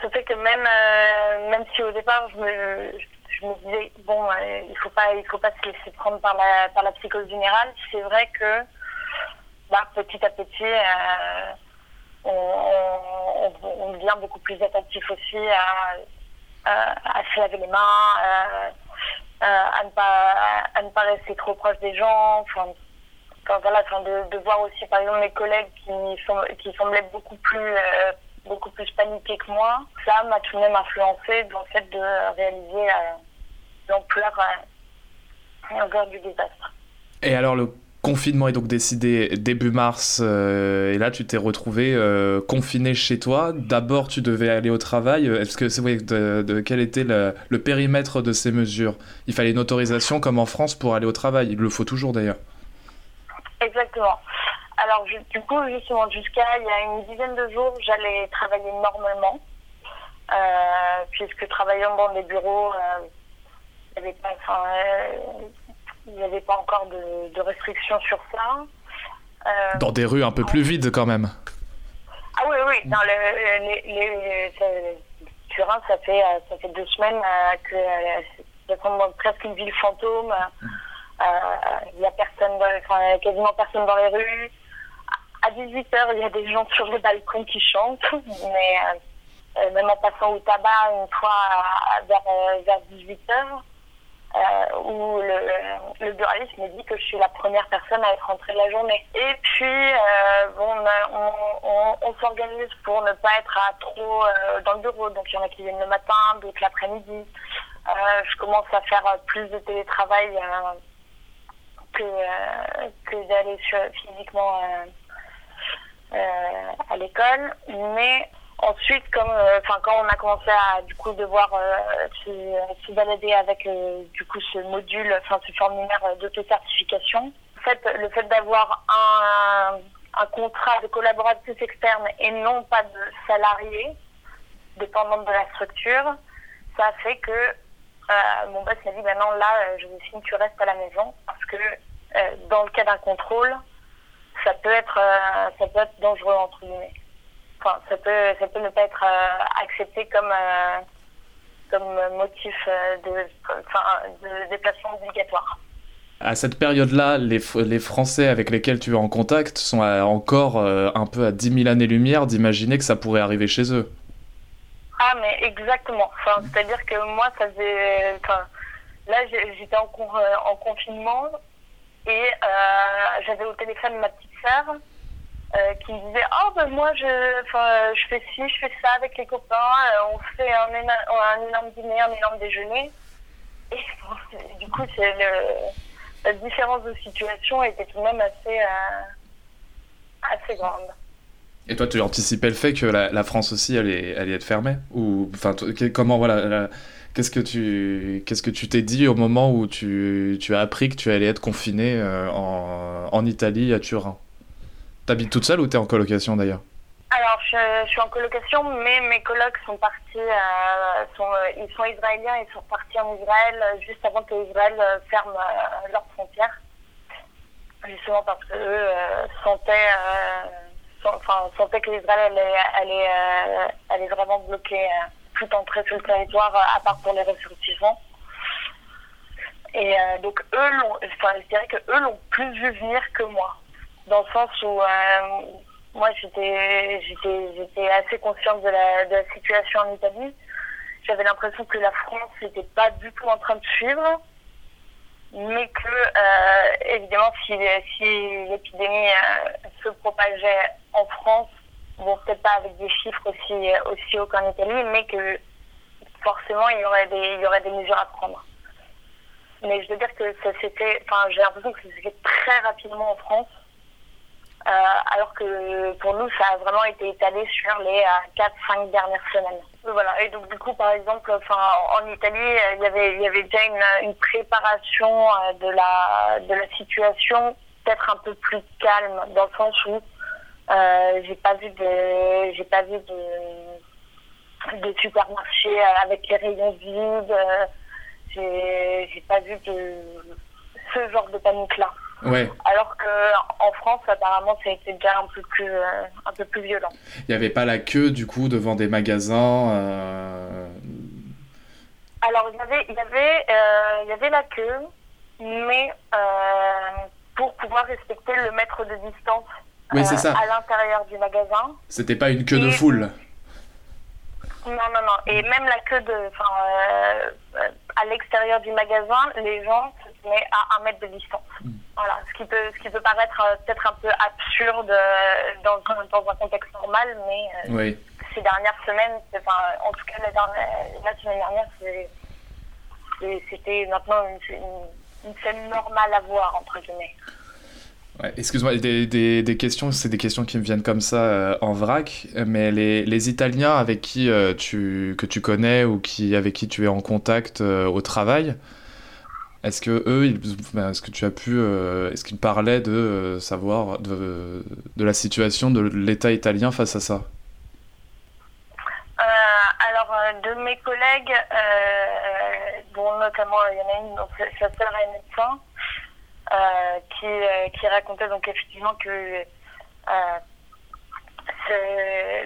ça fait que même, même si au départ je me, je me disais bon, euh, il faut pas, il faut pas se laisser prendre par la par la psychose générale. C'est vrai que bah, petit à petit, euh, on, devient beaucoup plus attentif aussi à, se laver les mains, euh, à ne pas à ne pas rester trop proche des gens. Enfin, voilà, enfin, de, voir aussi par exemple mes collègues qui sont semblaient beaucoup plus beaucoup plus paniqués que moi, ça m'a tout de même influencé dans le fait de réaliser l'ampleur euh, du désastre. Et alors le confinement est donc décidé début mars euh, et là tu t'es retrouvé euh, confiné chez toi. D'abord tu devais aller au travail. Est-ce que c'est de, quel était le, périmètre de ces mesures? Il fallait une autorisation comme en France pour aller au travail. Il le faut toujours d'ailleurs. Exactement. alors du coup, justement, jusqu'à il y a une dizaine de jours, j'allais travailler normalement, puisque travaillant dans des bureaux, il n'y avait pas, pas encore de, de, restrictions sur ça. dans des rues un peu plus vides quand même. Ah oui, oui, dans les, les, Turin, ça fait, ça fait deux semaines que c'est presque une ville fantôme. Il n'y a personne, enfin, quasiment personne dans les rues. À 18h, il y a des gens sur les balcons qui chantent, mais euh, même en passant au tabac une fois vers, vers 18h, euh, où le, le buraliste me dit que je suis la première personne à être rentrée de la journée. Et puis, euh, bon, on, on, on s'organise pour ne pas être à trop euh, dans le bureau. Donc, il y en a qui viennent le matin, d'autres l'après-midi. Euh, je commence à faire plus de télétravail euh, que, que d'aller physiquement à l'école. Mais Ensuite, comme, euh, enfin, quand on a commencé à du coup devoir euh, se, se, balader avec euh, du coup ce module, enfin ce formulaire d'auto-certification, en fait, le fait d'avoir un, un contrat de collaboratrice externe et non pas de salarié, dépendant de la structure, ça a fait que euh, mon boss m'a dit ben non là je vous signe tu restes à la maison parce que euh, dans le cas d'un contrôle ça peut être euh, ça peut être dangereux entre guillemets enfin, ça peut, ça peut ne pas être euh, accepté comme, euh, comme motif euh, de, enfin, de déplacement obligatoire. À cette période-là, les, les, Français avec lesquels tu es en contact sont encore un peu à 10 000 années-lumière d'imaginer que ça pourrait arriver chez eux. Ah, mais exactement. Enfin, C'est-à-dire que moi, ça faisait. Enfin, là, j'étais en, en, confinement et euh, j'avais au téléphone ma petite sœur euh, qui me disait oh ben moi je je fais ci je fais ça avec les copains euh, on fait un, énorme dîner un énorme déjeuner et bon, du coup c'est la différence de situation était tout de même assez euh, assez grande. Et toi tu anticipais le fait que la, la France aussi allait, allait être fermée ou enfin comment voilà Qu'est-ce que tu qu'est-ce que tu t'es dit au moment où tu, tu as appris que tu allais être confiné en, en Italie à Turin? T'habites toute seule ou t'es en colocation d'ailleurs alors, je, suis en colocation, mais mes colocs sont partis, euh, euh, ils sont israéliens, ils sont partis en Israël euh, juste avant que Israël ferme leurs frontières. Justement parce qu'eux sentaient, enfin, sentaient que l'Israël allait, vraiment bloquer toute entrée sur le territoire, à part pour les ressortissants. Et donc, eux, enfin, je dirais que eux l'ont plus vu venir que moi dans le sens où euh, moi j'étais j'étais assez consciente de la, de la situation en Italie. J'avais l'impression que la France n'était pas du tout en train de suivre, mais que euh, évidemment si, si l'épidémie euh, se propageait en France, bon peut-être pas avec des chiffres aussi aussi hauts qu'en Italie, mais que forcément il y aurait des il y aurait des mesures à prendre. Mais je veux dire que ça s'était, enfin j'ai l'impression que ça s'est fait très rapidement en France euh, alors que pour nous, ça a vraiment été étalé sur les 4-5 euh, dernières semaines. Voilà. Et donc du coup, par exemple, en Italie, euh, il y avait, y avait déjà une, une préparation de la, de la situation peut-être un peu plus calme, dans le sens où euh, j'ai pas vu de, j'ai pas vu de, de supermarché avec les rayons vides. J'ai, pas vu de ce genre de panique-là. Ouais. Alors qu'en France, apparemment, ça a été déjà un peu plus, euh, un peu plus violent. Il n'y avait pas la queue, du coup, devant des magasins euh... Alors, il y avait, il y, avait, euh, il y avait la queue, mais pour pouvoir respecter le mètre de distance oui, c'est ça. à l'intérieur du magasin. C'était pas une queue Et... de foule non, non, non. Et même la queue de, enfin, euh, à l'extérieur du magasin, les gens se tenaient à un mètre de distance. Mm. Voilà, ce qui peut, ce qui peut paraître euh, peut-être un peu absurde euh, dans, dans un contexte normal, mais euh, oui. ces dernières semaines, enfin, en tout cas la, dernière, la semaine dernière, c'était maintenant une, une, une scène normale à voir entre guillemets. Ouais, Excuse-moi, des, des, des, questions, c'est des questions qui me viennent comme ça euh, en vrac, mais les, les Italiens avec qui euh, tu, que tu connais ou qui, avec qui tu es en contact euh, au travail, Est-ce que eux, ils, ben, est-ce que tu as pu, euh, est-ce qu'ils parlaient de euh, savoir de, la situation de l'État italien face à ça? Alors, de mes collègues, dont notamment il y en a une, donc, sa sœur est médecin, qui, qui racontait donc effectivement que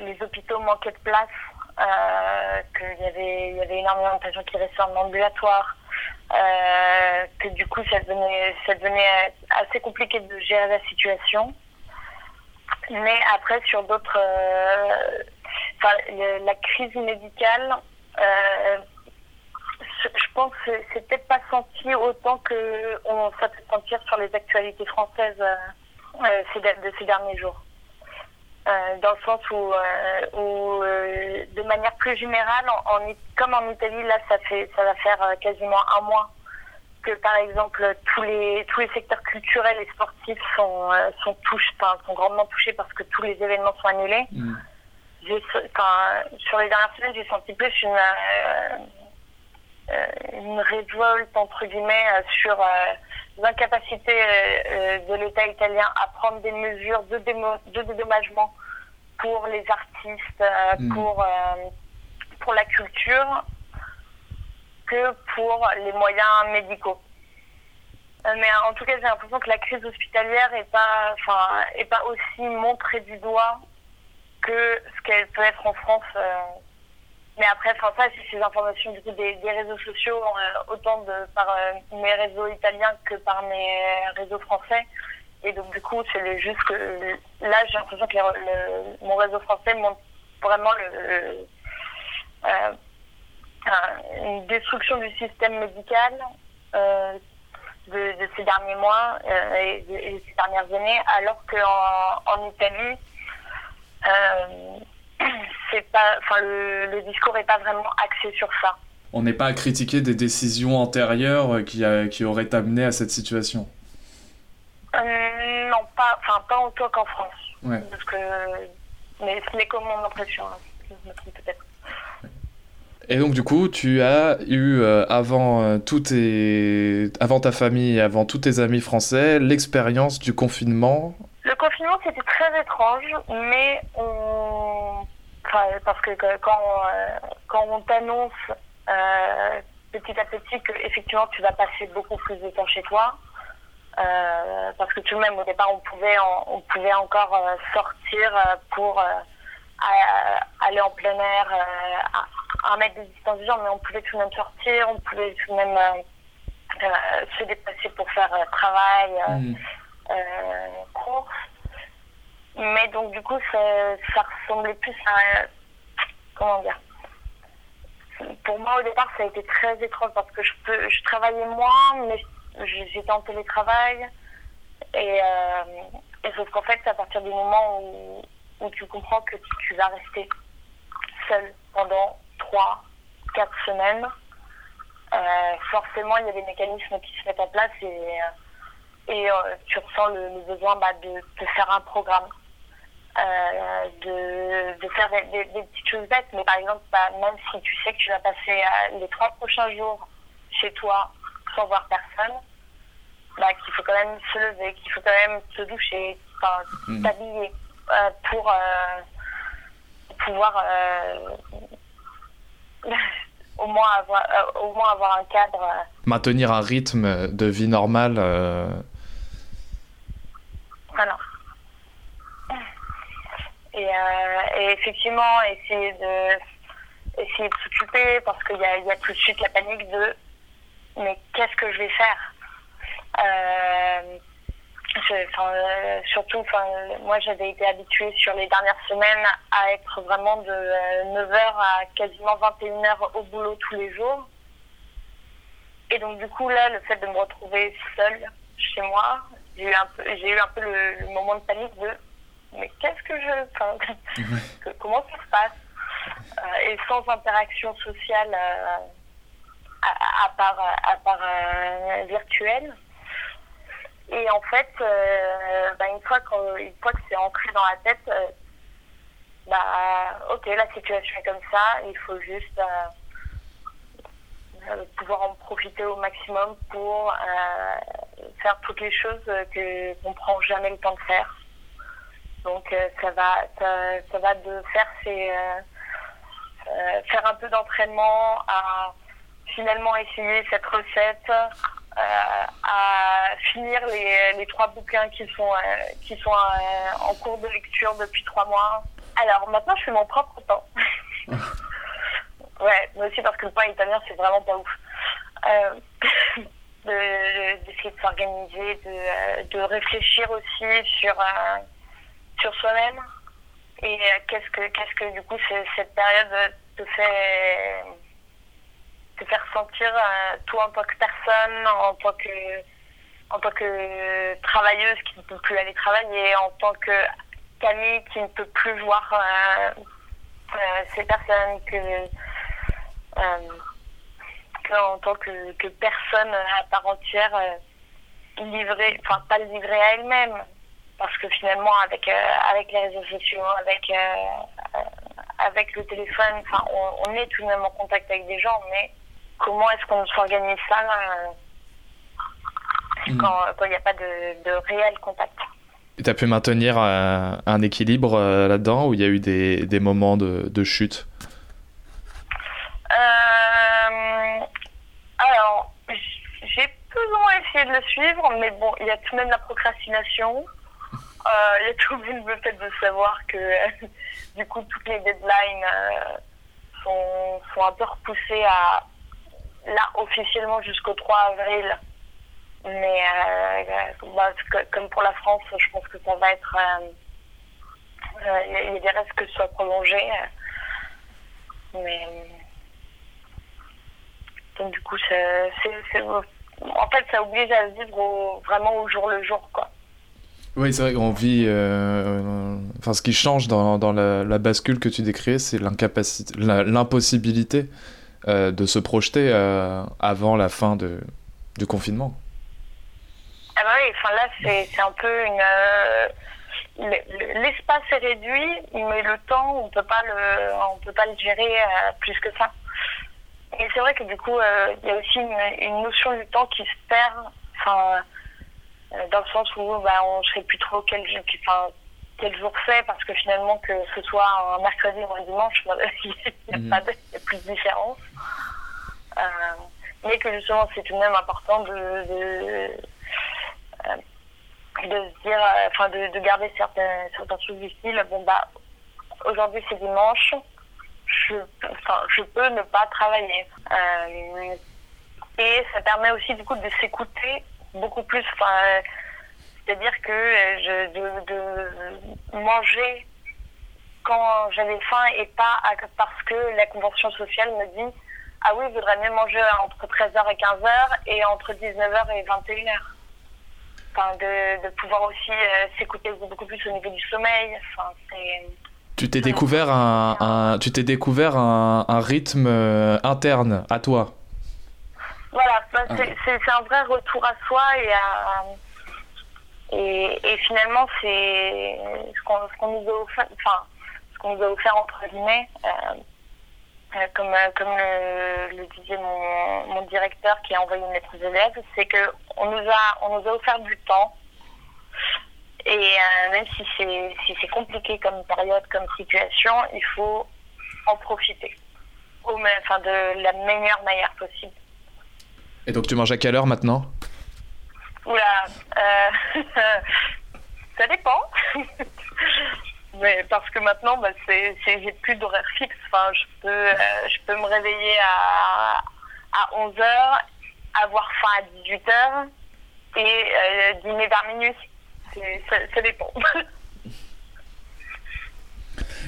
les hôpitaux manquaient de place, euh, qu'il y avait, il y avait énormément de patients qui restaient en ambulatoire, euh, que du coup ça devenait, ça devenait assez compliqué de gérer la situation. Mais après, sur d'autres. Euh, la crise médicale, euh, je pense que c'est peut-être pas senti autant que on, sentir sur les actualités françaises de ces derniers jours. Euh, dans le sens où, euh, euh, manière plus générale, en, comme en Italie, là, ça fait, ça va faire quasiment un mois que, par exemple, tous les tous les secteurs culturels et sportifs sont sont touchés, enfin, sont grandement touchés parce que tous les événements sont annulés. Mm. sur les dernières semaines, j'ai senti plus une une révolte entre guillemets sur l'incapacité euh, euh, de l'État italien à prendre des mesures de, de dédommagement pour les artistes, euh, hmm. pour, pour la culture, que pour les moyens médicaux. mais en tout cas, j'ai l'impression que la crise hospitalière n'est pas, enfin, est pas aussi montrée du doigt que ce qu'elle peut être en France mais après, enfin, ça, c'est ces informations du coup, des, des réseaux sociaux, euh, autant de, par euh, mes réseaux italiens que par mes réseaux français. Et donc, du coup, c'est juste que là, j'ai l'impression que le, mon réseau français montre vraiment le, euh, une destruction du système médical de, ces derniers mois et, de, ces dernières années, alors qu'en en Italie, pas, enfin, le, discours n'est pas vraiment axé sur ça. On n'est pas à critiquer des décisions antérieures qui auraient amené à cette situation. Euh, non, pas, enfin, pas autant qu'en France. Parce que, mais ce n'est comme mon impression. Hein. Je me trompe peut-être. Et donc du coup, tu as eu euh, avant euh, tout tes... avant ta famille et avant tous tes amis français l'expérience du confinement. Le confinement c'était très étrange, mais on parce que quand, euh, quand on t'annonce petit à petit que effectivement tu vas passer beaucoup plus de temps chez toi, euh, parce que tout de même au départ on pouvait on pouvait encore sortir pour aller en plein air à un mètre de distance du genre, mais on pouvait tout de même sortir, on pouvait tout de même se déplacer pour faire travail, mmh. course. Mais donc, du coup, ça, ça ressemblait plus à. Comment dire Pour moi, au départ, ça a été très étrange parce que je, peux, je travaillais moins, mais j'étais en télétravail. Et, euh, et sauf qu'en fait, à partir du moment où, tu comprends que tu, vas rester seul pendant 3, 4 semaines, euh, forcément, il y a des mécanismes qui se mettent en place et, euh, et tu ressens le, besoin bah, de, de faire un programme. Euh, de, de, faire des, petites choses bêtes, mais par exemple, bah, même si tu sais que tu vas passer euh, les trois prochains jours chez toi sans voir personne, bah, qu'il faut quand même se lever, qu'il faut quand même se doucher, mm. s'habiller euh, pour pouvoir au, moins avoir, au moins avoir un cadre. Maintenir un rythme de vie normal. Voilà. Et, euh, et effectivement, essayer de essayer de s'occuper parce qu'il y a, y a tout de suite la panique de mais qu'est-ce que je vais faire euh, euh surtout, enfin, moi j'avais été habituée sur les dernières semaines à être vraiment de 9h euh, à quasiment 21h au boulot tous les jours. Et donc du coup là, le fait de me retrouver seule chez moi, j'ai eu un peu, j'ai eu un peu le moment de panique de mais qu'est-ce que je. comment ça se passe? Euh, Et sans interaction sociale euh, à, part, à part euh, virtuelle. Et en fait, bah, une, fois une fois que c'est ancré dans la tête, bah, ok, la situation est comme ça, il faut juste pouvoir en profiter au maximum pour faire toutes les choses que qu'on prend jamais le temps de faire. Donc ça va ça, va de faire ces faire un peu d'entraînement à finalement essayer cette recette euh, à finir les, les, trois bouquins qui sont, euh, qui sont euh, en cours de lecture depuis trois mois. Alors maintenant, je fais mon propre pain. ouais, mais aussi parce que le pain italien, c'est vraiment pas ouf. d'essayer de, s'organiser, de, de, réfléchir aussi sur, sur soi-même et qu'est-ce que qu'est-ce que du coup cette période te fait te faire sentir euh, toi en tant que personne, en tant que en tant que travailleuse qui ne peut plus aller travailler, en tant que Camille qui ne peut plus voir euh, euh, ces personnes, que, en tant que, que, personne à part entière livrée, enfin pas livrée à elle-même, parce que finalement avec avec les réseaux sociaux, avec avec le téléphone, enfin on, on, est tout de même en contact avec des gens, mais comment est-ce qu'on s'organise ça euh, mm. quand il n'y a pas de, réel contact. Tu as pu maintenir euh, un équilibre euh, là-dedans ou il y a eu des, des moments de, de chute? Alors, j'ai plus ou moins essayé de le suivre, mais bon, il y a tout de même la procrastination. Il y a tout de même le fait de savoir que du coup, toutes les deadlines sont, sont un peu repoussées à là officiellement jusqu'au 3 avril. Mais euh, bah, comme pour la France, je pense que ça va être. Euh, euh, il y a des risques que ce soit prolongé. Mais. Donc, du coup, en fait, ça oblige à vivre vraiment au jour le jour, quoi. Oui, c'est vrai qu'on vit. enfin, ce qui change dans, dans la, la, bascule que tu décris, c'est l'incapacité, l'impossibilité euh, de se projeter euh, avant la fin de, du confinement. Ah bah oui, enfin là c'est un peu une euh, l'espace est réduit, mais le temps on peut pas le on peut pas le gérer plus que ça. Et c'est vrai que du coup il y a aussi une, notion du temps qui se perd, enfin dans le sens où bah, on ne sait plus trop quel enfin quel jour c'est parce que finalement que ce soit un mercredi ou un dimanche, il n'y a, mhm. a, plus de différence. Euh, mais que justement c'est tout de même important de, de, euh, de se dire, euh, enfin de, de, garder certaines, certaines choses du style, bon bah aujourd'hui c'est dimanche, je, enfin, je peux ne pas travailler. et ça permet aussi du coup de s'écouter beaucoup plus. Enfin, c'est-à-dire que euh, je, de, de manger quand j'avais faim et pas parce que la convention sociale me dit ah oui, je voudrais mieux manger entre 13h et 15h et entre 19h et 21h. Enfin, de, de pouvoir aussi euh, s'écouter beaucoup plus au niveau du sommeil. Enfin, tu t'es découvert un, un, tu t'es découvert un, un rythme euh, interne à toi? Voilà, c'est un vrai retour à soi et à et, finalement, c'est ce qu'on nous a offert, qu'on nous a entre guillemets, euh, euh comme, euh, comme le, disait mon, mon, directeur qui a envoyé une lettre aux élèves, c'est que on nous a, on nous a offert du temps. Et même si c'est si compliqué comme période, comme situation, il faut en profiter, au, enfin de la meilleure manière possible. Et donc tu manges à quelle heure maintenant? Oula, euh, ça dépend. Mais parce que maintenant, bah, c'est, j'ai plus d'horaire fixe. Enfin, je peux, euh, je peux me réveiller à, à 11h, avoir faim à 18h et euh, dîner vers minuit. Ça, ça, dépend.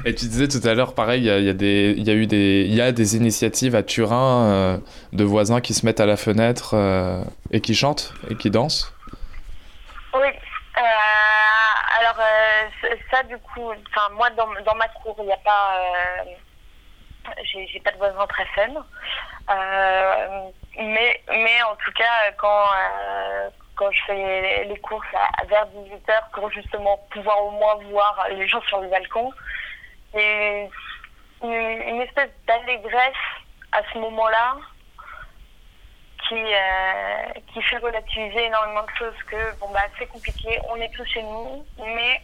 Et tu disais tout à l'heure, pareil, il y a, a, eu des, y a des initiatives à Turin euh, de voisins qui se mettent à la fenêtre euh, et qui chantent et qui dansent. Oui. Euh, alors ça, du coup, moi dans, dans ma cour, il n'y a pas, j'ai pas de voisins très fun. mais mais en tout cas quand quand je fais les courses à, vers 18h pour justement pouvoir au moins voir les gens sur le balcon une, espèce d'allégresse à ce moment-là qui, euh, qui fait relativiser énormément de choses que bon bah c'est compliqué, on est tous chez nous, mais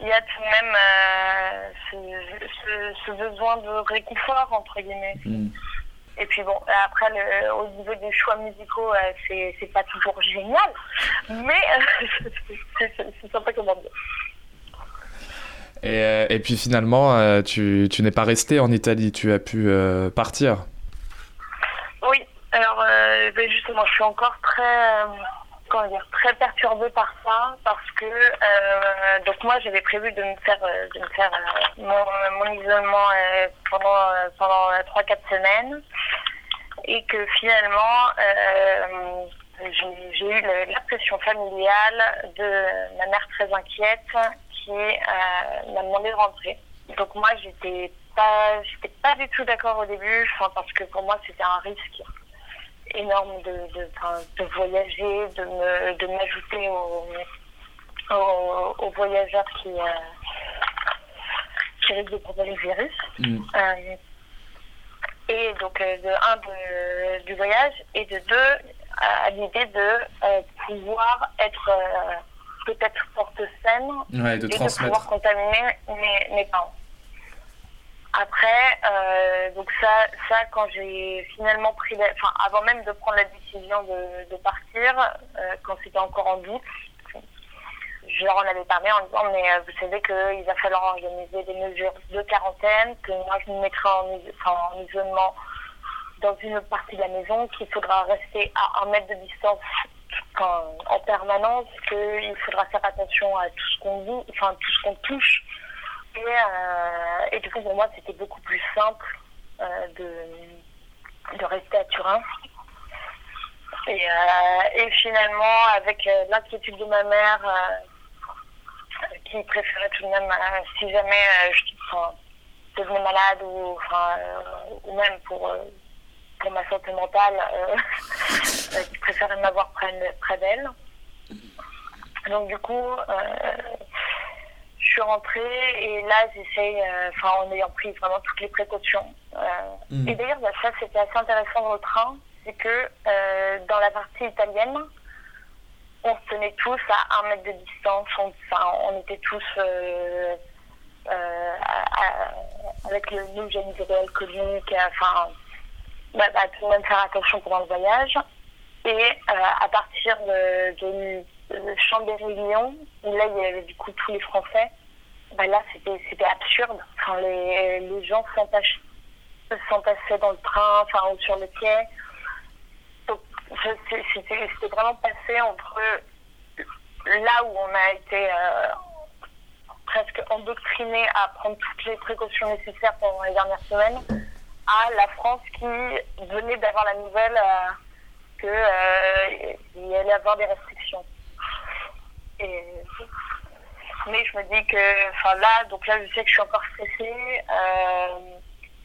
il y a tout de même euh, ce, ce- ce besoin de réconfort entre guillemets. Mm. Et puis bon, après le, au niveau des choix musicaux, euh, c'est c'est pas toujours génial, mais euh, c'est- c'est c'est sympa comment dire. Et, euh, et puis finalement, euh, tu, tu n'es pas resté en Italie, tu as pu euh, partir. Oui, alors ben justement, je suis encore très, comment dire, très perturbée par ça parce que donc moi j'avais prévu de me faire, de me faire mon, isolement pendant pendant trois quatre semaines et que finalement j'ai eu le- la pression familiale de ma mère très inquiète qui euh, m'a demandé de rentrer. Donc moi j'étais pas j'étais pas du tout d'accord au début, parce que pour moi c'était un risque énorme de, de, de voyager, de me de m'ajouter aux, aux, aux voyageurs qui euh, qui risquent de propager le virus. Mm. Euh, et donc de un du voyage et de deux à l'idée de euh, pouvoir être euh, peut-être porte saine Ouais, de et de pouvoir contaminer mes, mes parents. Après, euh, donc ça, ça quand j'ai finalement pris, la- enfin avant même de prendre la décision de, de partir, euh, quand c'était encore en doute, je leur en avais parlé en disant mais euh, vous savez qu'il va falloir organiser des mesures de quarantaine, que moi je me mettrai en, is- enfin, en isolement dans une partie de la maison, qu'il faudra rester à un mètre de distance en, en permanence, qu'il faudra faire attention à tout ce qu'on enfin tout ce qu'on touche. Et, euh, et du coup, pour moi, c'était beaucoup plus simple euh, de, de rester à Turin. Et, euh, et finalement, avec l'inquiétude de ma mère, qui préférait tout de même, si jamais je devenais malade ou, enfin, ou même pour, ma santé mentale, euh, euh, qui préférait m'avoir près, près d'elle. Donc du coup, euh, je suis rentrée et là j'essaye, euh, enfin en ayant pris vraiment toutes les précautions. Mm. Et d'ailleurs, bah, ça c'était assez intéressant dans le train, c'est que dans la partie italienne, on se tenait tous à un mètre de distance, on, enfin, on était tous euh, euh, à- à- avec le nous gel hydroalcoolique, enfin, bah, bah, tout de même faire attention pendant le voyage. Et euh, à partir de, de, de Chambéry-Lyon, où là il y avait du coup tous les Français, bah là c'était absurde. Enfin, les, les gens s'entassaient dans le train, enfin ou sur le quai. Donc c'était vraiment passé entre là où on a été euh, presque endoctriné à prendre toutes les précautions nécessaires pendant les dernières semaines, à la France qui venait d'avoir la nouvelle euh, que euh, y allait avoir des restrictions. Mais je me dis que, enfin là, donc là, je sais que je suis encore stressée. Euh,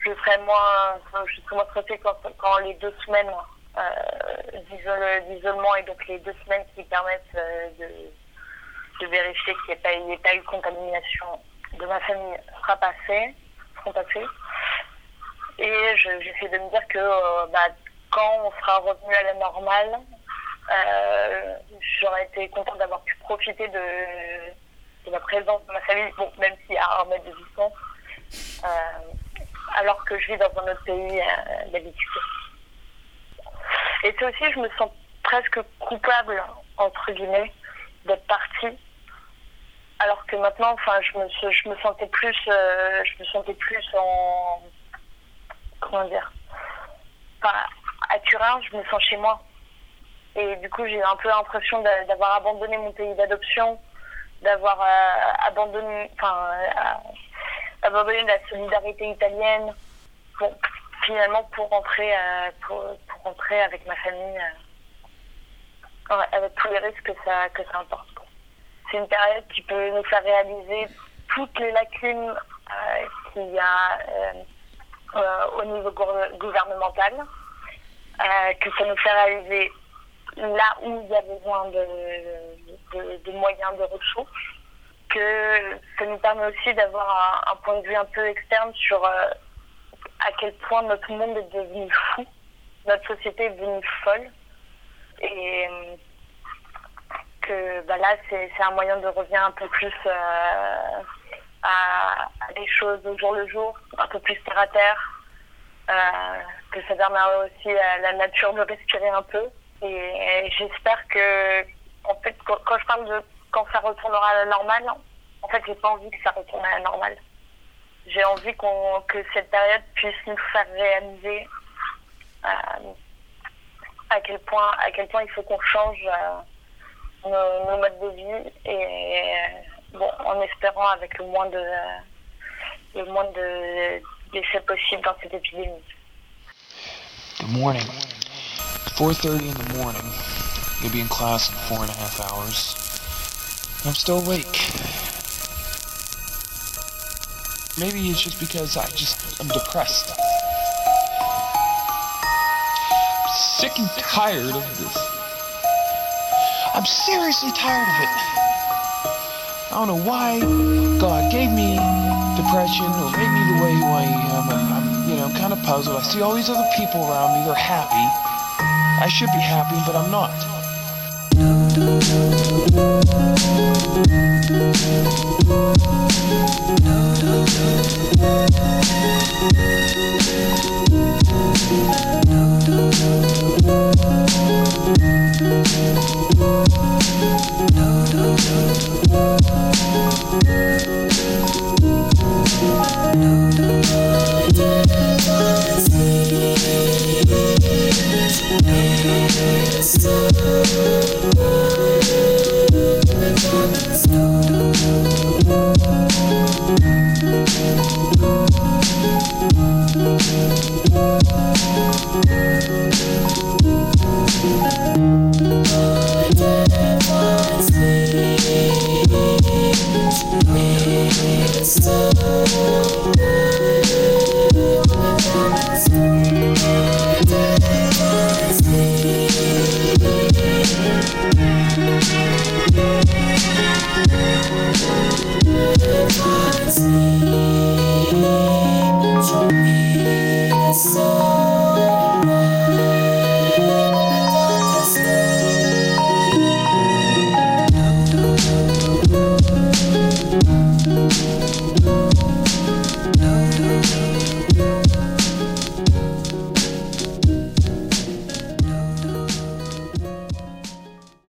je serai moins, je serai moins stressée quand, quand les deux semaines euh, d'isole- d'isolement et donc les deux semaines qui permettent euh, de, de vérifier qu'il n'y ait, pas- eu contamination de ma famille sera passée, seront passées. Et je- j'essaie de me dire que euh, bah, quand on sera revenu à la normale, euh, j'aurais été contente d'avoir pu profiter de, de la présence de ma famille, bon, même y a un mètre de distance, euh, alors que je vis dans un autre pays d'habitude. Et c'est aussi, je me sens presque coupable, entre guillemets, d'être partie. Alors que maintenant, enfin, je me, je me sentais plus, euh, je me sentais plus en, comment dire, enfin, à Turin, je me sens chez moi. Et du coup, j'ai un peu l'impression d'a- d'avoir abandonné mon pays d'adoption, d'avoir euh, abandonné, euh, abandonné la solidarité italienne, finalement pour rentrer, euh, pour, rentrer avec ma famille, avec tous les risques que ça, que ça importe. C'est une période qui peut nous faire réaliser toutes les lacunes qu'il y a au niveau gouvernemental, euh, que ça nous fait réaliser là où il y a besoin de, de, moyens de ressources, que ça nous permet aussi d'avoir un, point de vue un peu externe sur euh, à quel point notre monde est devenu fou notre société est devenue folle et euh, que bah là c'est un moyen de revenir un peu plus euh, à, à des choses au jour le jour, un peu plus terre à terre, euh, que ça permet aussi à la nature de respirer un peu. Et, j'espère que, en fait, quand, je parle de quand ça retournera à la normale, en fait, j'ai pas envie que ça retourne à la normale. J'ai envie qu'on que cette période puisse nous faire réaliser euh, à quel point à quel point il faut qu'on change euh, nos, nos modes de vie et bon en espérant avec le moins de le moins de d'effets possibles dans cette épidémie. Good morning. 4.30 in the morning. You'll be in class in four and a half hours. I'm still awake. Maybe it's just because I just, I'm depressed. I'm sick and tired of this. I'm seriously tired of it. I don't know why God gave me depression or made me the way who I am. I'm, I'm you know, I'm kind of puzzled. I see all these other people around me. They're happy. I should be happy, but I'm not.